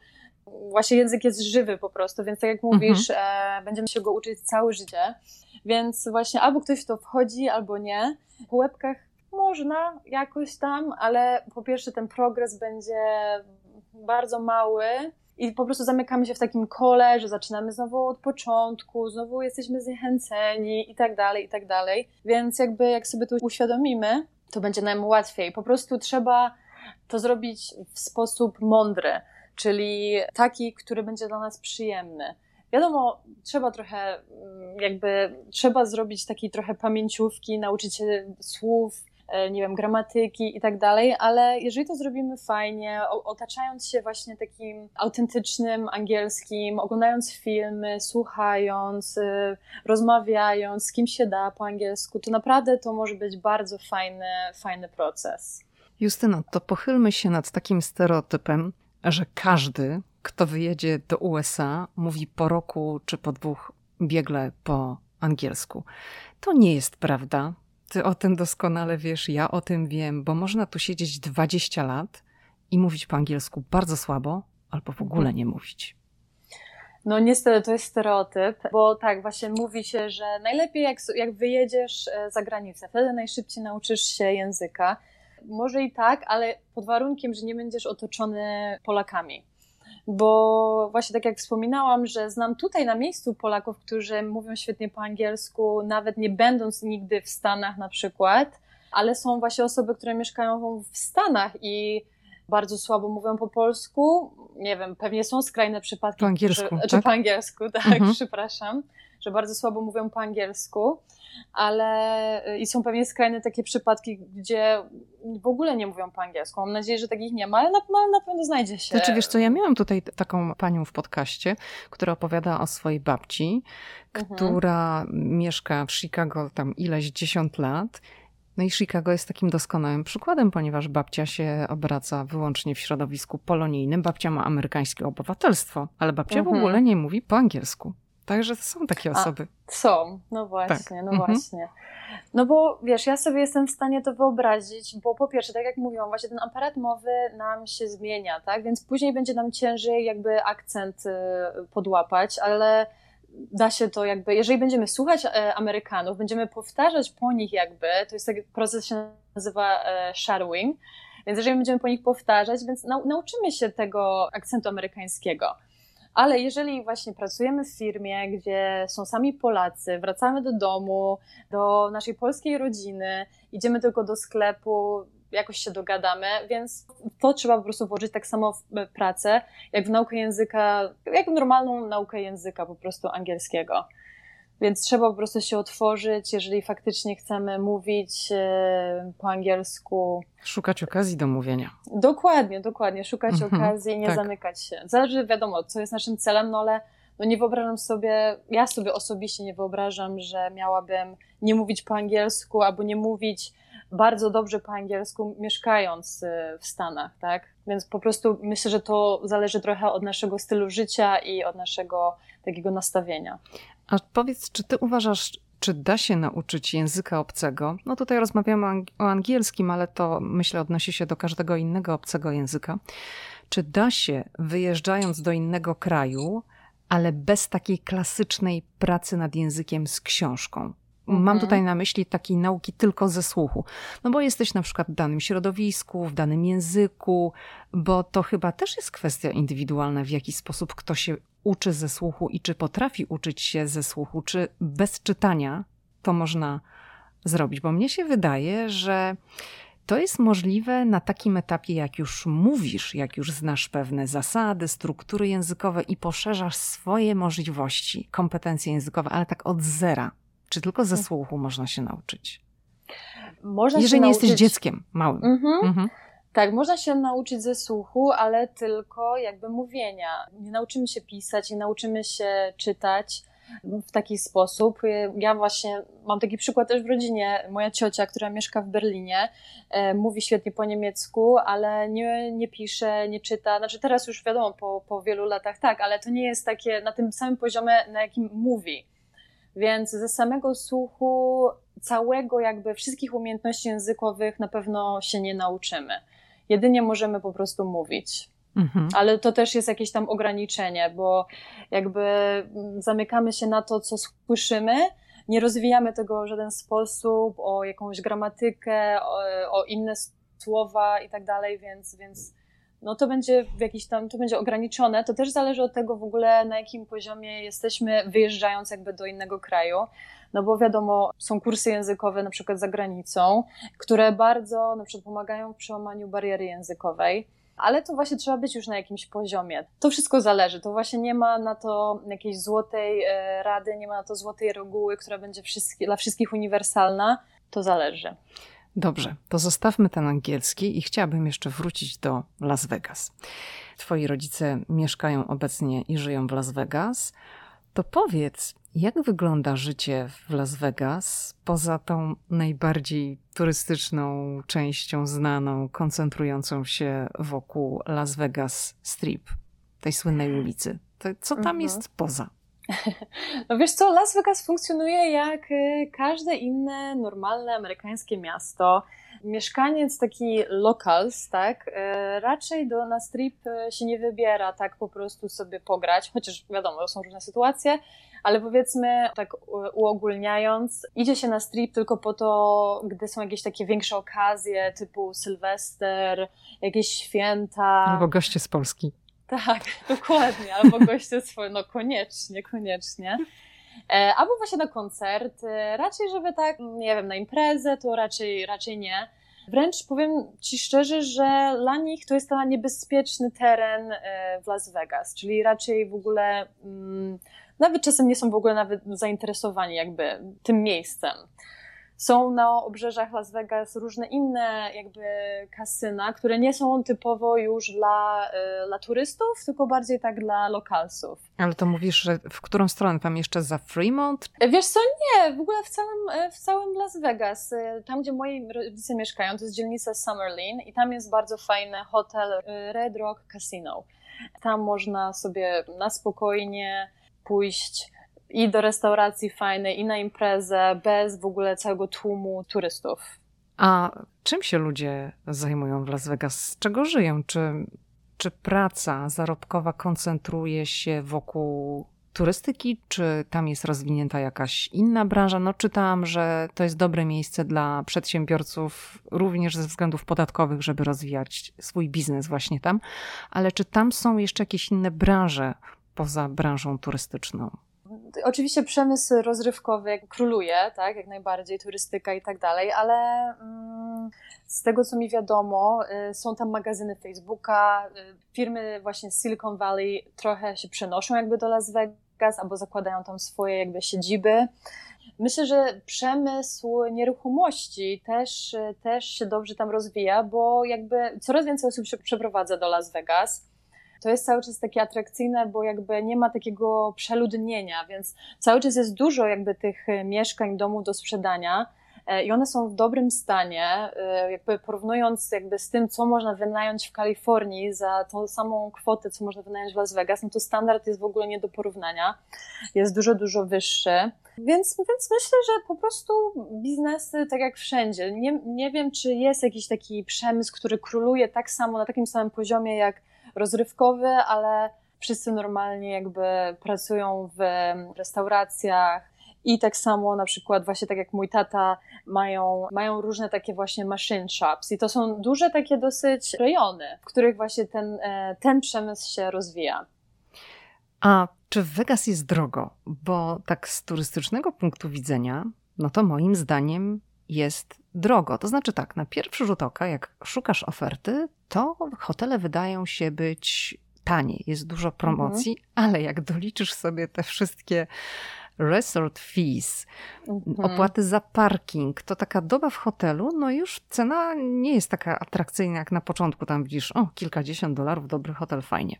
Właśnie język jest żywy po prostu, więc tak jak mówisz, mhm. e, będziemy się go uczyć całe życie. Więc właśnie albo ktoś w to wchodzi, albo nie. Po łebkach można jakoś tam, ale po pierwsze ten progres będzie bardzo mały i po prostu zamykamy się w takim kole, że zaczynamy znowu od początku, znowu jesteśmy zniechęceni i tak dalej, i tak dalej. Więc jakby jak sobie to uświadomimy, to będzie nam łatwiej. Po prostu trzeba to zrobić w sposób mądry, czyli taki, który będzie dla nas przyjemny. Wiadomo, trzeba trochę, mm, jakby, trzeba zrobić takiej trochę pamięciówki, nauczyć się słów, nie wiem, gramatyki i tak dalej, ale jeżeli to zrobimy fajnie, otaczając się właśnie takim autentycznym angielskim, oglądając filmy, słuchając, y, rozmawiając, z kim się da po angielsku, to naprawdę to może być bardzo fajny, fajny proces. Justyna, to pochylmy się nad takim stereotypem, że każdy, kto wyjedzie do USA, mówi po roku czy po dwóch biegle po angielsku. To nie jest prawda. Ty o tym doskonale wiesz, ja o tym wiem, bo można tu siedzieć 20 lat i mówić po angielsku bardzo słabo, albo w ogóle nie mówić. No niestety to jest stereotyp, bo tak, właśnie mówi się, że najlepiej jak, jak wyjedziesz e, za granicę, wtedy najszybciej nauczysz się języka. Może i tak, ale pod warunkiem, że nie będziesz otoczony Polakami bo właśnie tak jak wspominałam, że znam tutaj na miejscu Polaków, którzy mówią świetnie po angielsku, nawet nie będąc nigdy w Stanach na przykład, ale są właśnie osoby, które mieszkają w Stanach i bardzo słabo mówią po polsku. Nie wiem, pewnie są skrajne przypadki. Po angielsku. Czy, tak? po angielsku, tak, mhm. przepraszam, że bardzo słabo mówią po angielsku ale y, i są pewnie skrajne takie przypadki, gdzie w ogóle nie mówią po angielsku. Mam nadzieję, że takich nie ma, ale na, na pewno znajdzie się. Znaczy wiesz co, ja miałam tutaj taką panią w podcaście, która opowiada o swojej babci, mhm. która mieszka w Chicago tam ileś dziesiąt lat no i Chicago jest takim doskonałym przykładem, ponieważ babcia się obraca wyłącznie w środowisku polonijnym. Babcia ma amerykańskie obywatelstwo, ale babcia mhm. w ogóle nie mówi po angielsku. Także są takie osoby. A, są, no właśnie, tak. no mhm. właśnie. No bo wiesz, ja sobie jestem w stanie to wyobrazić, bo po pierwsze, tak jak mówiłam, właśnie ten aparat mowy nam się zmienia, tak? Więc później będzie nam ciężej jakby akcent y, podłapać, ale da się to jakby, jeżeli będziemy słuchać e, Amerykanów, będziemy powtarzać po nich jakby, to jest taki proces się nazywa e, shadowing, więc jeżeli będziemy po nich powtarzać, więc nauczymy się tego akcentu amerykańskiego. Ale jeżeli właśnie pracujemy w firmie, gdzie są sami Polacy, wracamy do domu, do naszej polskiej rodziny, idziemy tylko do sklepu, jakoś się dogadamy, więc to trzeba po prostu włożyć tak samo w pracę, jak w naukę języka, jak w normalną naukę języka po prostu angielskiego. Więc trzeba po prostu się otworzyć, jeżeli faktycznie chcemy mówić e, po angielsku. Szukać okazji do mówienia. Dokładnie, dokładnie. Szukać mhm, okazji i nie tak. zamykać się. Zależy, wiadomo, co jest naszym celem, no ale no nie wyobrażam sobie, ja sobie osobiście nie wyobrażam, że miałabym nie mówić po angielsku albo nie mówić bardzo dobrze po angielsku, mieszkając e, w Stanach, tak? Więc po prostu myślę, że to zależy trochę od naszego stylu życia i od naszego takiego nastawienia. A powiedz, czy ty uważasz, czy da się nauczyć języka obcego? No tutaj rozmawiamy o angielskim, ale to myślę odnosi się do każdego innego obcego języka. Czy da się, wyjeżdżając do innego kraju, ale bez takiej klasycznej pracy nad językiem z książką? Mam mhm. tutaj na myśli takiej nauki tylko ze słuchu. No bo jesteś na przykład w danym środowisku, w danym języku, bo to chyba też jest kwestia indywidualna, w jaki sposób kto się uczy ze słuchu i czy potrafi uczyć się ze słuchu, czy bez czytania to można zrobić. Bo mnie się wydaje, że to jest możliwe na takim etapie, jak już mówisz, jak już znasz pewne zasady, struktury językowe i poszerzasz swoje możliwości, kompetencje językowe, ale tak od zera. Czy tylko ze mhm. słuchu można się nauczyć? Można Jeżeli nie nauczyć... jesteś dzieckiem małym. Mhm. Mhm. Tak, można się nauczyć ze słuchu, ale tylko jakby mówienia. Nie nauczymy się pisać, nie nauczymy się czytać w taki sposób. Ja właśnie mam taki przykład też w rodzinie. Moja ciocia, która mieszka w Berlinie, e, mówi świetnie po niemiecku, ale nie, nie pisze, nie czyta. Znaczy teraz już wiadomo, po, po wielu latach tak, ale to nie jest takie na tym samym poziomie, na jakim mówi. Więc ze samego słuchu całego jakby wszystkich umiejętności językowych na pewno się nie nauczymy. Jedynie możemy po prostu mówić. Mhm. Ale to też jest jakieś tam ograniczenie, bo jakby zamykamy się na to, co słyszymy, nie rozwijamy tego w żaden sposób, o jakąś gramatykę, o, o inne słowa i tak dalej, więc, więc no to będzie w jakiś tam, to będzie ograniczone. To też zależy od tego w ogóle, na jakim poziomie jesteśmy wyjeżdżając jakby do innego kraju. No bo wiadomo, są kursy językowe na przykład za granicą, które bardzo na przykład pomagają w przełamaniu bariery językowej ale to właśnie trzeba być już na jakimś poziomie. To wszystko zależy, to właśnie nie ma na to jakiejś złotej e, rady, nie ma na to złotej reguły, która będzie dla wszystkich uniwersalna. To zależy. Dobrze, to zostawmy ten angielski i chciałabym jeszcze wrócić do Las Vegas. Twoi rodzice mieszkają obecnie i żyją w Las Vegas. To powiedz, jak wygląda życie w Las Vegas poza tą najbardziej turystyczną częścią znaną, koncentrującą się wokół Las Vegas Strip, tej słynnej ulicy? To co tam mhm. jest poza? No wiesz co, Las Vegas funkcjonuje jak y, każde inne normalne amerykańskie miasto. Mieszkaniec taki locals, tak, y, raczej do, na strip y, się nie wybiera tak po prostu sobie pograć, chociaż wiadomo, są różne sytuacje, ale powiedzmy, tak uogólniając, idzie się na strip tylko po to, gdy są jakieś takie większe okazje, typu Sylwester, jakieś święta. Albo goście z Polski. Tak, dokładnie, albo goście swoje, no koniecznie, koniecznie. E, albo właśnie na koncerty, raczej żeby tak, nie wiem, na imprezę, to raczej, raczej nie. Wręcz powiem Ci szczerze, że dla nich to jest ten niebezpieczny teren e, w Las Vegas, czyli raczej w ogóle mm, nawet czasem nie są w ogóle nawet zainteresowani jakby tym miejscem. Są na obrzeżach Las Vegas różne inne jakby kasyna, które nie są typowo już dla, y, dla turystów, tylko bardziej tak dla lokalsów. Ale to mówisz, że w którą stronę? Tam jeszcze za Fremont? Wiesz co, nie, w ogóle w całym, w całym Las Vegas. Y, tam, gdzie moi rodzice mieszkają, to jest dzielnica Summerlin i tam jest bardzo fajny hotel Red Rock Casino. Tam można sobie na spokojnie pójść i do restauracji fajnej, i na imprezę, bez w ogóle całego tłumu turystów. A czym się ludzie zajmują w Las Vegas? Z czego żyją? Czy, czy praca zarobkowa koncentruje się wokół turystyki, czy tam jest rozwinięta jakaś inna branża? No, czytałam, że to jest dobre miejsce dla przedsiębiorców, również ze względów podatkowych, żeby rozwijać swój biznes właśnie tam. Ale czy tam są jeszcze jakieś inne branże poza branżą turystyczną? Oczywiście przemysł rozrywkowy króluje, tak, jak najbardziej, turystyka i tak dalej, ale mm, z tego co mi wiadomo, y, są tam magazyny Facebooka, y, firmy właśnie z Silicon Valley trochę się przenoszą jakby do Las Vegas albo zakładają tam swoje jakby siedziby. Myślę, że przemysł nieruchomości też, też się dobrze tam rozwija, bo jakby coraz więcej osób się przeprowadza do Las Vegas to jest cały czas takie atrakcyjne, bo jakby nie ma takiego przeludnienia, więc cały czas jest dużo jakby tych e, mieszkań, domów do sprzedania e, i one są w dobrym stanie, e, jakby porównując jakby z tym, co można wynająć w Kalifornii za tą samą kwotę, co można wynająć w Las Vegas, no to standard jest w ogóle nie do porównania, jest dużo, dużo wyższy. Więc, więc myślę, że po prostu biznesy, tak jak wszędzie, nie, nie wiem, czy jest jakiś taki przemysł, który króluje tak samo, na takim samym poziomie jak rozrywkowy, ale wszyscy normalnie jakby pracują w restauracjach, i tak samo na przykład właśnie tak jak mój tata mają, mają różne takie właśnie machine shops i to są duże takie dosyć rejony, w których właśnie ten, e, ten przemysł się rozwija. A czy Vegas jest drogo? Bo tak z turystycznego punktu widzenia, no to moim zdaniem jest drogo. To znaczy tak, na pierwszy rzut oka, jak szukasz oferty, to hotele wydają się być tanie, jest dużo promocji, mhm. ale jak doliczysz sobie te wszystkie resort fees, mhm. opłaty za parking, to taka doba w hotelu, no już cena nie jest taka atrakcyjna jak na początku. Tam widzisz, o, kilkadziesiąt dolarów, dobry hotel, fajnie.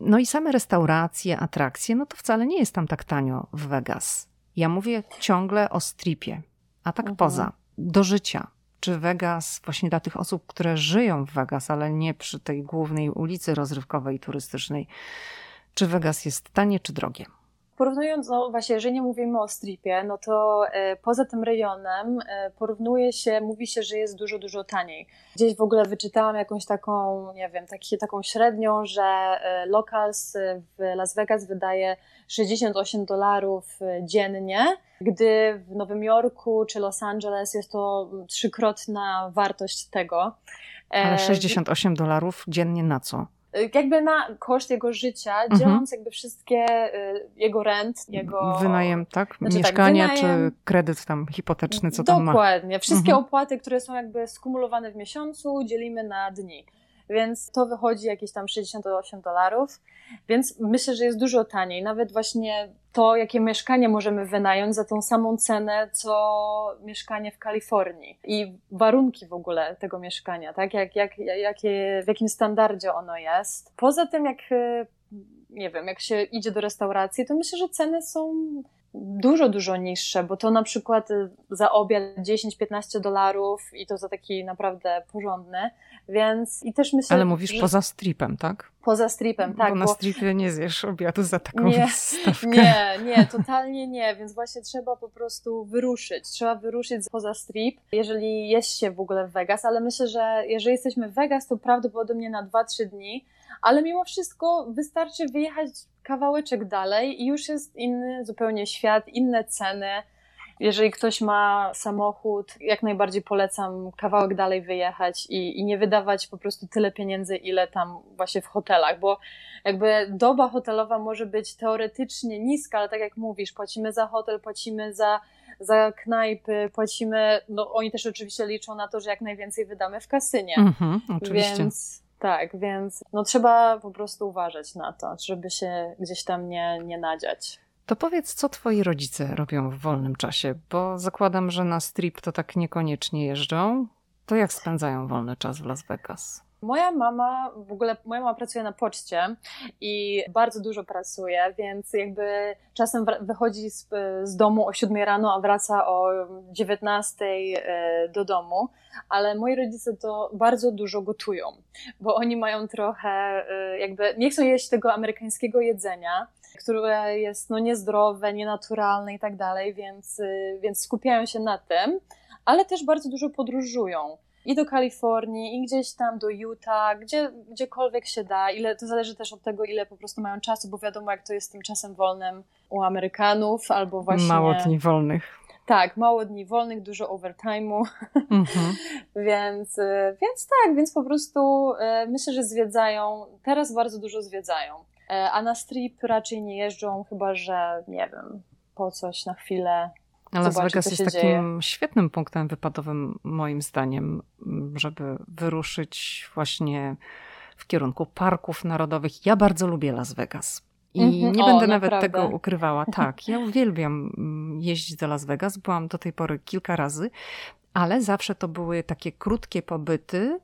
No i same restauracje, atrakcje, no to wcale nie jest tam tak tanio w Vegas. Ja mówię ciągle o stripie, a tak mhm. poza, do życia czy Vegas właśnie dla tych osób, które żyją w Vegas, ale nie przy tej głównej ulicy rozrywkowej i turystycznej, czy Vegas jest tanie czy drogie? Porównując, no właśnie, jeżeli nie mówimy o stripie, no to e, poza tym rejonem e, porównuje się, mówi się, że jest dużo, dużo taniej. Gdzieś w ogóle wyczytałam jakąś taką, nie wiem, taki, taką średnią, że e, locals w Las Vegas wydaje 68 dolarów dziennie, gdy w Nowym Jorku czy Los Angeles jest to trzykrotna wartość tego. Ale 68 e, dolarów dziennie na co? Jakby na koszt jego życia, mhm. dzieląc jakby wszystkie y, jego rent, jego... Wynajem, tak? Znaczy, Mieszkanie tak, wynajem, czy kredyt tam hipoteczny, co tam ma? Dokładnie. Wszystkie mhm. opłaty, które są jakby skumulowane w miesiącu, dzielimy na dni więc to wychodzi jakieś tam 68 dolarów, więc myślę, że jest dużo taniej. Nawet właśnie to, jakie mieszkanie możemy wynająć za tą samą cenę, co mieszkanie w Kalifornii i warunki w ogóle tego mieszkania, tak? Jak, jak, jakie, w jakim standardzie ono jest. Poza tym, jak nie wiem, jak się idzie do restauracji, to myślę, że ceny są dużo, dużo niższe, bo to na przykład y, za obiad 10-15 dolarów i to za taki naprawdę porządny, więc i też myślę... Ale mówisz że... poza stripem, tak? Poza stripem, tak. Bo na bo... stripie nie zjesz obiadu za taką nie, stawkę. Nie, nie, totalnie nie, więc właśnie trzeba po prostu wyruszyć. Trzeba wyruszyć poza strip, jeżeli jest się w ogóle w Vegas, ale myślę, że jeżeli jesteśmy w Vegas, to prawdopodobnie na 2-3 dni, ale mimo wszystko wystarczy wyjechać kawałeczek dalej i już jest inny zupełnie świat, inne ceny. Jeżeli ktoś ma samochód, jak najbardziej polecam kawałek dalej wyjechać i, i nie wydawać po prostu tyle pieniędzy, ile tam właśnie w hotelach, bo jakby doba hotelowa może być teoretycznie niska, ale tak jak mówisz, płacimy za hotel, płacimy za, za knajpy, płacimy, no oni też oczywiście liczą na to, że jak najwięcej wydamy w kasynie. Mhm, oczywiście. Więc tak, więc no trzeba po prostu uważać na to, żeby się gdzieś tam nie, nie nadziać. To powiedz, co twoi rodzice robią w wolnym czasie, bo zakładam, że na strip to tak niekoniecznie jeżdżą. To jak spędzają wolny czas w Las Vegas? Moja mama, w ogóle moja mama pracuje na poczcie i bardzo dużo pracuje, więc jakby czasem wychodzi z, z domu o 7 rano, a wraca o 19 e, do domu, ale moi rodzice to bardzo dużo gotują, bo oni mają trochę e, jakby, nie chcą jeść tego amerykańskiego jedzenia, które jest no niezdrowe, nienaturalne i tak dalej, więc, e, więc skupiają się na tym, ale też bardzo dużo podróżują i do Kalifornii, i gdzieś tam do Utah, gdzie, gdziekolwiek się da. Ile, to zależy też od tego, ile po prostu mają czasu, bo wiadomo, jak to jest z tym czasem wolnym u Amerykanów, albo właśnie... Mało dni wolnych. Tak, mało dni wolnych, dużo overtime'u, mhm. więc, y, więc tak, więc po prostu y, myślę, że zwiedzają, teraz bardzo dużo zwiedzają, y, a na strip raczej nie jeżdżą, chyba że, nie wiem, po coś na chwilę, Las Vegas jest takim dzieje. świetnym punktem wypadowym, moim zdaniem, żeby wyruszyć właśnie w kierunku parków narodowych. Ja bardzo lubię Las Vegas. I mm -hmm. nie o, będę nawet tego ukrywała. Tak, ja uwielbiam mm, jeździć do Las Vegas. Byłam do tej pory kilka razy, ale zawsze to były takie krótkie pobyty,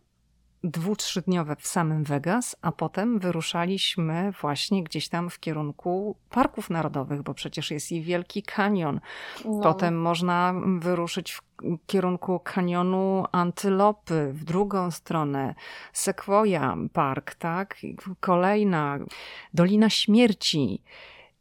dwu, trzydniowe w samym Vegas, a potem wyruszaliśmy właśnie gdzieś tam w kierunku parków narodowych, bo przecież jest i Wielki Kanion. No. Potem można wyruszyć w kierunku kanionu Antylopy, w drugą stronę Sequoia Park, tak? Kolejna Dolina Śmierci.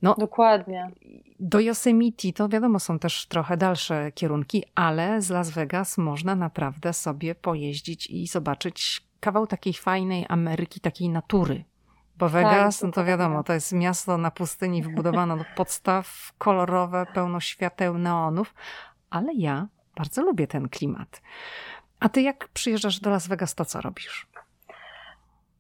No, Dokładnie. Do Yosemite to wiadomo, są też trochę dalsze kierunki, ale z Las Vegas można naprawdę sobie pojeździć i zobaczyć kawał takiej fajnej Ameryki, takiej natury. Bo Vegas, tak, no to wiadomo, to jest miasto na pustyni wbudowane do podstaw, kolorowe, pełno świateł, neonów, ale ja bardzo lubię ten klimat. A ty jak przyjeżdżasz do Las Vegas, to co robisz?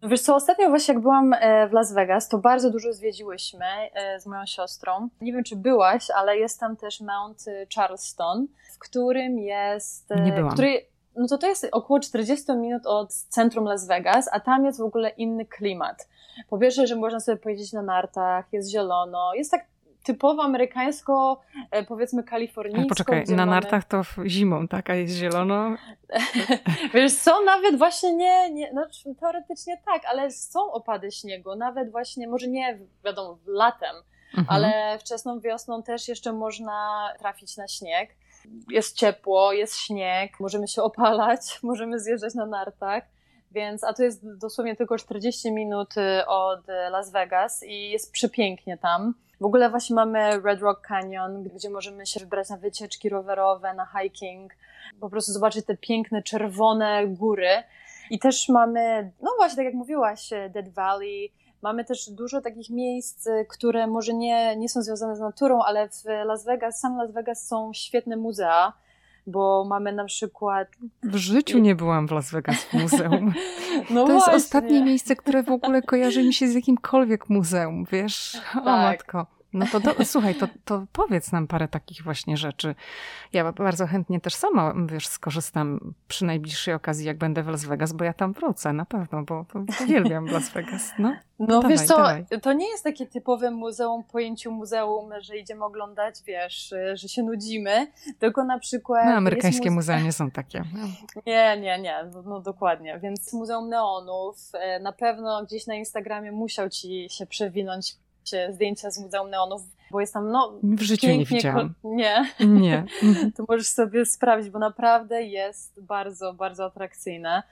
Wiesz co, ostatnio właśnie jak byłam e, w Las Vegas, to bardzo dużo zwiedziłyśmy e, z moją siostrą. Nie wiem, czy byłaś, ale jest tam też Mount Charleston, w którym jest... E, Nie byłam. Który, no to to jest około 40 minut od centrum Las Vegas, a tam jest w ogóle inny klimat. Po pierwsze, że można sobie pojeździć na nartach, jest zielono, jest tak typowo amerykańsko, e, powiedzmy kalifornijsko. Poczekaj, na mamy... nartach to zimą, tak? A jest zielono? Wiesz co, nawet właśnie nie, nie no, teoretycznie tak, ale są opady śniegu, nawet właśnie, może nie wiadomo, latem, mhm. ale wczesną wiosną też jeszcze można trafić na śnieg jest ciepło, jest śnieg, możemy się opalać, możemy zjeżdżać na nartach. Więc, a to jest dosłownie tylko 40 minut y, od Las Vegas i jest przepięknie tam. W ogóle właśnie mamy Red Rock Canyon, gdzie możemy się wybrać na wycieczki rowerowe, na hiking, po prostu zobaczyć te piękne, czerwone góry. I też mamy, no właśnie, tak jak mówiłaś, Dead Valley, Mamy też dużo takich miejsc, które może nie, nie są związane z naturą, ale w Las Vegas, sam Las Vegas są świetne muzea bo mamy na przykład. W życiu nie byłam w Las Vegas w muzeum. No to właśnie. jest ostatnie miejsce, które w ogóle kojarzy mi się z jakimkolwiek muzeum, wiesz? O tak. matko. No to do, słuchaj, to, to powiedz nam parę takich właśnie rzeczy. Ja bardzo chętnie też sama, wiesz, skorzystam przy najbliższej okazji, jak będę w Las Vegas, bo ja tam wrócę na pewno, bo uwielbiam Las Vegas. No, no dawaj, wiesz co, dawaj. to nie jest takie typowe muzeum, pojęciu muzeum, że idziemy oglądać, wiesz, że się nudzimy, tylko na przykład... No, amerykańskie muze... muzea nie są takie. No. Nie, nie, nie, no, dokładnie. Więc Muzeum Neonów, e, na pewno gdzieś na Instagramie musiał ci się przewinąć zdjęcia z Muzeum Neonów, bo jest tam, no... W życiu nie widziałam. Nie? Nie. to możesz sobie sprawdzić, bo naprawdę jest bardzo, bardzo atrakcyjne.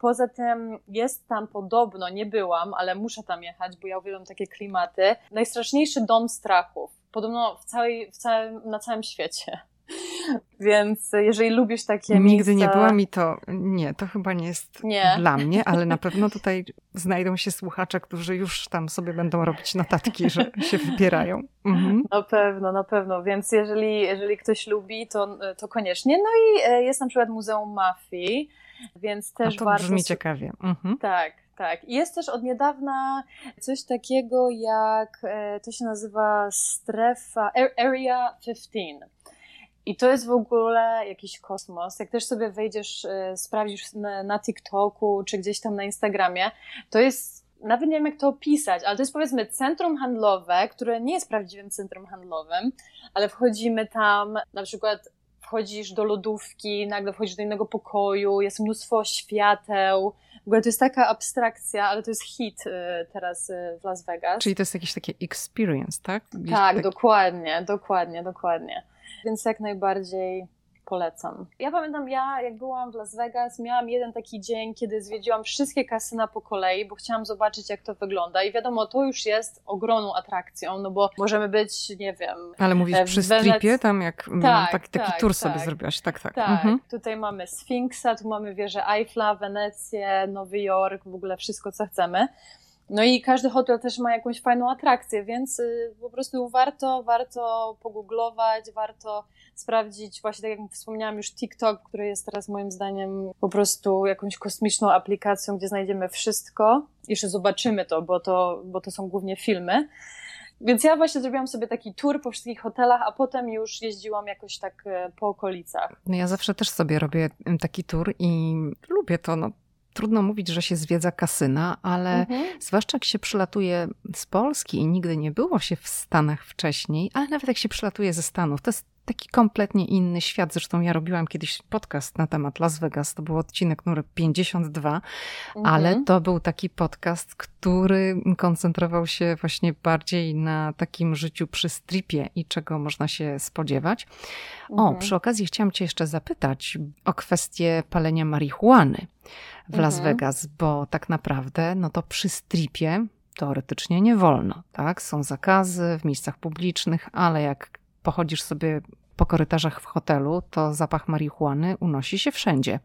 Poza tym jest tam podobno, nie byłam, ale muszę tam jechać, bo ja uwielbiam takie klimaty, najstraszniejszy dom strachów. Podobno w całej, w całym, na całym świecie. Więc jeżeli lubisz takie Nigdy miejsca... nie byłam i to nie, to chyba nie jest nie. dla mnie, ale na pewno tutaj znajdą się słuchacze, którzy już tam sobie będą robić notatki, że się wybierają. Mhm. Na pewno, na pewno. Więc jeżeli, jeżeli ktoś lubi, to, to koniecznie. No i e, jest na przykład Muzeum Mafii, więc też A to warto... brzmi ciekawie. Mhm. Tak, tak. Jest też od niedawna coś takiego jak, e, to się nazywa strefa, Area 15. I to jest w ogóle jakiś kosmos. Jak też sobie wejdziesz, e, sprawdzisz na, na TikToku czy gdzieś tam na Instagramie, to jest nawet nie wiem jak to opisać, ale to jest powiedzmy centrum handlowe, które nie jest prawdziwym centrum handlowym, ale wchodzimy tam, na przykład wchodzisz do lodówki, nagle wchodzisz do innego pokoju, jest mnóstwo świateł. W ogóle to jest taka abstrakcja, ale to jest hit y, teraz y, w Las Vegas. Czyli to jest jakieś takie experience, tak? Gdzieś tak, tak, dokładnie, dokładnie, dokładnie więc jak najbardziej polecam. Ja pamiętam, ja jak byłam w Las Vegas, miałam jeden taki dzień, kiedy zwiedziłam wszystkie kasyna po kolei, bo chciałam zobaczyć, jak to wygląda. I wiadomo, to już jest ogromną atrakcją, no bo możemy być, nie wiem. Ale mówisz przy stripie, tam jak mm, tak, taki, taki tak, tur sobie tak. zrobiłaś, tak, tak. Tak, mhm. tutaj mamy Sfinksa, tu mamy wieżę Eiffla, Wenecję, Nowy Jork, w ogóle wszystko, co chcemy. No i każdy hotel też ma jakąś fajną atrakcję, więc y, po prostu warto, warto pogooglować, warto sprawdzić, właśnie tak jak wspomniałam już TikTok, który jest teraz moim zdaniem po prostu jakąś kosmiczną aplikacją, gdzie znajdziemy wszystko. Jeszcze zobaczymy to, bo to, bo to są głównie filmy. Więc ja właśnie zrobiłam sobie taki tour po wszystkich hotelach, a potem już jeździłam jakoś tak e, po okolicach. No ja zawsze też sobie robię taki tour i lubię to. No, trudno mówić, że się zwiedza kasyna, ale mhm. zwłaszcza jak się przylatuje z Polski i nigdy nie było się w Stanach wcześniej, ale nawet jak się przylatuje ze Stanów, to jest taki kompletnie inny świat. Zresztą ja robiłam kiedyś podcast na temat Las Vegas. To był odcinek numer 52, mhm. ale to był taki podcast, który koncentrował się właśnie bardziej na takim życiu przy stripie i czego można się spodziewać. Mhm. O, przy okazji chciałam Cię jeszcze zapytać o kwestię palenia marihuany w Las mhm. Vegas, bo tak naprawdę, no to przy stripie teoretycznie nie wolno, tak? Są zakazy w miejscach publicznych, ale jak pochodzisz sobie po korytarzach w hotelu, to zapach marihuany unosi się wszędzie.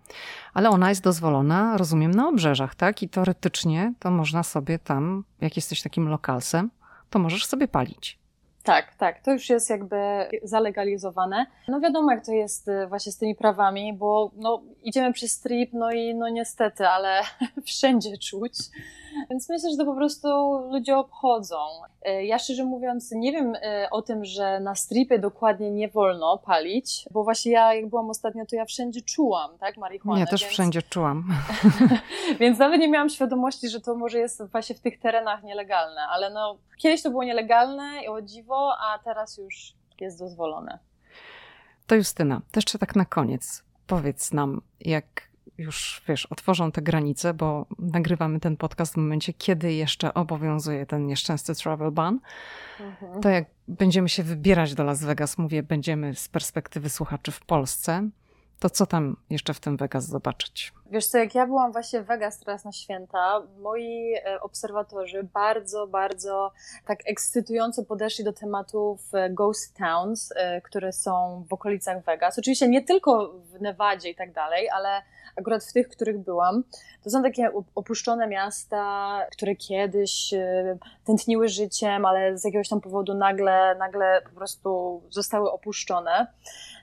Ale ona jest dozwolona, rozumiem, na obrzeżach, tak? I teoretycznie to można sobie tam, jak jesteś takim lokalsem, to możesz sobie palić. Tak, tak, to już jest jakby zalegalizowane. No wiadomo, jak to jest y, właśnie z tymi prawami, bo no, idziemy przez strip, no i no niestety, ale wszędzie czuć. Więc myślę, że to po prostu ludzie obchodzą. Y, ja szczerze mówiąc nie wiem y, o tym, że na stripie dokładnie nie wolno palić, bo właśnie ja jak byłam ostatnio, to ja wszędzie czułam, tak, marihuanę. Ja też więc... wszędzie czułam. więc nawet nie miałam świadomości, że to może jest właśnie w tych terenach nielegalne, ale no kiedyś to było nielegalne i o dziwo, a teraz już jest dozwolone. To Justyna, to jeszcze tak na koniec. Powiedz nam, jak już wiesz, otworzą te granice, bo nagrywamy ten podcast w momencie, kiedy jeszcze obowiązuje ten nieszczęsny travel ban, mhm. to jak będziemy się wybierać do Las Vegas, mówię, będziemy z perspektywy słuchaczy w Polsce, To co tam jeszcze w tym Vegas zobaczyć? Wiesz co, jak ja byłam właśnie w Vegas teraz na święta, moi e, obserwatorzy bardzo, bardzo tak ekscytująco podeszli do tematów e, ghost towns, e, które są w okolicach Vegas. Oczywiście nie tylko w Nevadzie i tak dalej, ale akurat w tych, których byłam, to są takie opuszczone miasta, które kiedyś tętniły życiem, ale z jakiegoś tam powodu nagle, nagle po prostu zostały opuszczone.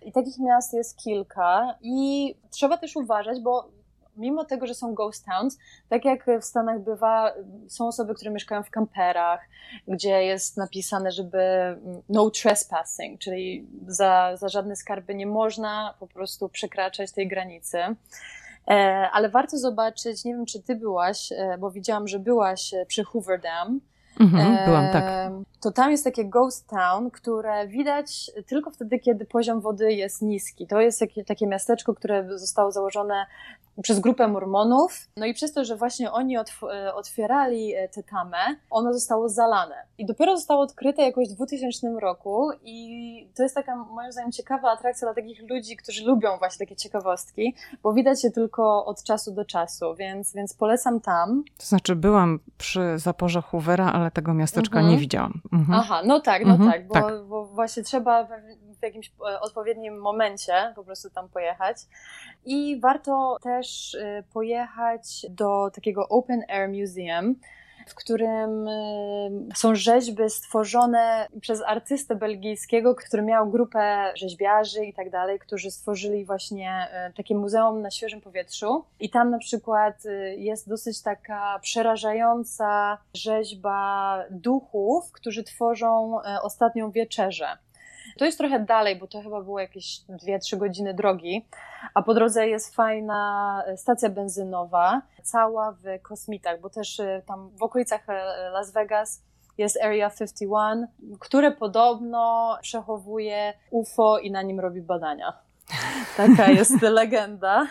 I takich miast jest kilka i trzeba też uważać, bo mimo tego, że są ghost towns, tak jak w Stanach bywa, są osoby, które mieszkają w kamperach, gdzie jest napisane, żeby no trespassing, czyli za, za żadne skarby nie można po prostu przekraczać tej granicy. E, ale warto zobaczyć, nie wiem czy ty byłaś, e, bo widziałam, że byłaś przy Hoover Dam. Mhm, byłam, tak. To tam jest takie ghost town, które widać tylko wtedy, kiedy poziom wody jest niski. To jest takie, takie miasteczko, które zostało założone przez grupę mormonów. No i przez to, że właśnie oni e, otwierali e, tę tamę, ono zostało zalane. I dopiero zostało odkryte jakoś w 2000 roku i to jest taka moim zdaniem ciekawa atrakcja dla takich ludzi, którzy lubią właśnie takie ciekawostki, bo widać je tylko od czasu do czasu, więc, więc polecam tam. To znaczy byłam przy zaporze Hoovera, ale tego miasteczka mhm. nie widziałam. Mhm. Aha, no tak, no mhm. tak, bo, tak, bo właśnie trzeba w jakimś e, odpowiednim momencie po prostu tam pojechać. I warto też e, pojechać do takiego Open Air Museum, w którym e, są rzeźby stworzone przez artystę belgijskiego, który miał grupę rzeźbiarzy i tak dalej, którzy stworzyli właśnie takie muzeum na świeżym powietrzu. I tam na przykład jest dosyć taka przerażająca rzeźba duchów, którzy tworzą ostatnią wieczerzę. To jest trochę dalej, bo to chyba było jakieś 2-3 godziny drogi, a po drodze jest fajna stacja benzynowa, cała w kosmitach, bo też y, tam w okolicach e, Las Vegas jest Area 51, które podobno przechowuje UFO i na nim robi badania. Taka jest legenda.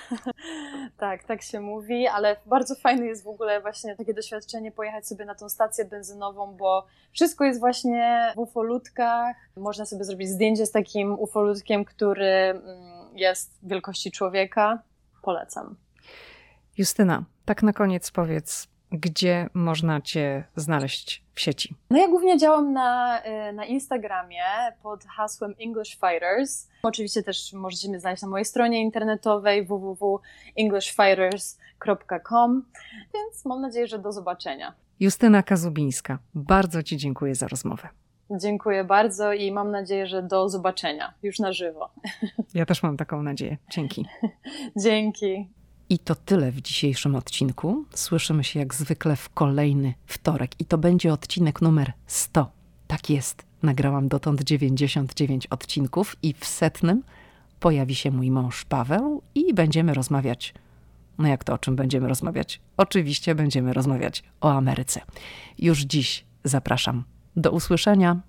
tak, tak się mówi, ale bardzo fajne jest w ogóle właśnie takie doświadczenie pojechać sobie na tą stację benzynową, bo wszystko jest właśnie w ufolutkach. Można sobie zrobić zdjęcie z takim ufolutkiem, który mm, jest wielkości człowieka. Polecam. Justyna, tak na koniec powiedz, gdzie można Cię znaleźć w sieci? No ja głównie działam na, y, na Instagramie pod hasłem English Fighters. Oczywiście też możecie mnie znaleźć na mojej stronie internetowej www.englishfighters.com, więc mam nadzieję, że do zobaczenia. Justyna Kazubińska, bardzo Ci dziękuję za rozmowę. Dziękuję bardzo i mam nadzieję, że do zobaczenia już na żywo. Ja też mam taką nadzieję. Dzięki. Dzięki. I to tyle w dzisiejszym odcinku. Słyszymy się jak zwykle w kolejny wtorek i to będzie odcinek numer 100. Tak jest. Nagrałam dotąd 99 odcinków i w setnym pojawi się mój mąż Paweł i będziemy rozmawiać. No jak to o czym będziemy rozmawiać? Oczywiście będziemy rozmawiać o Ameryce. Już dziś zapraszam. Do usłyszenia.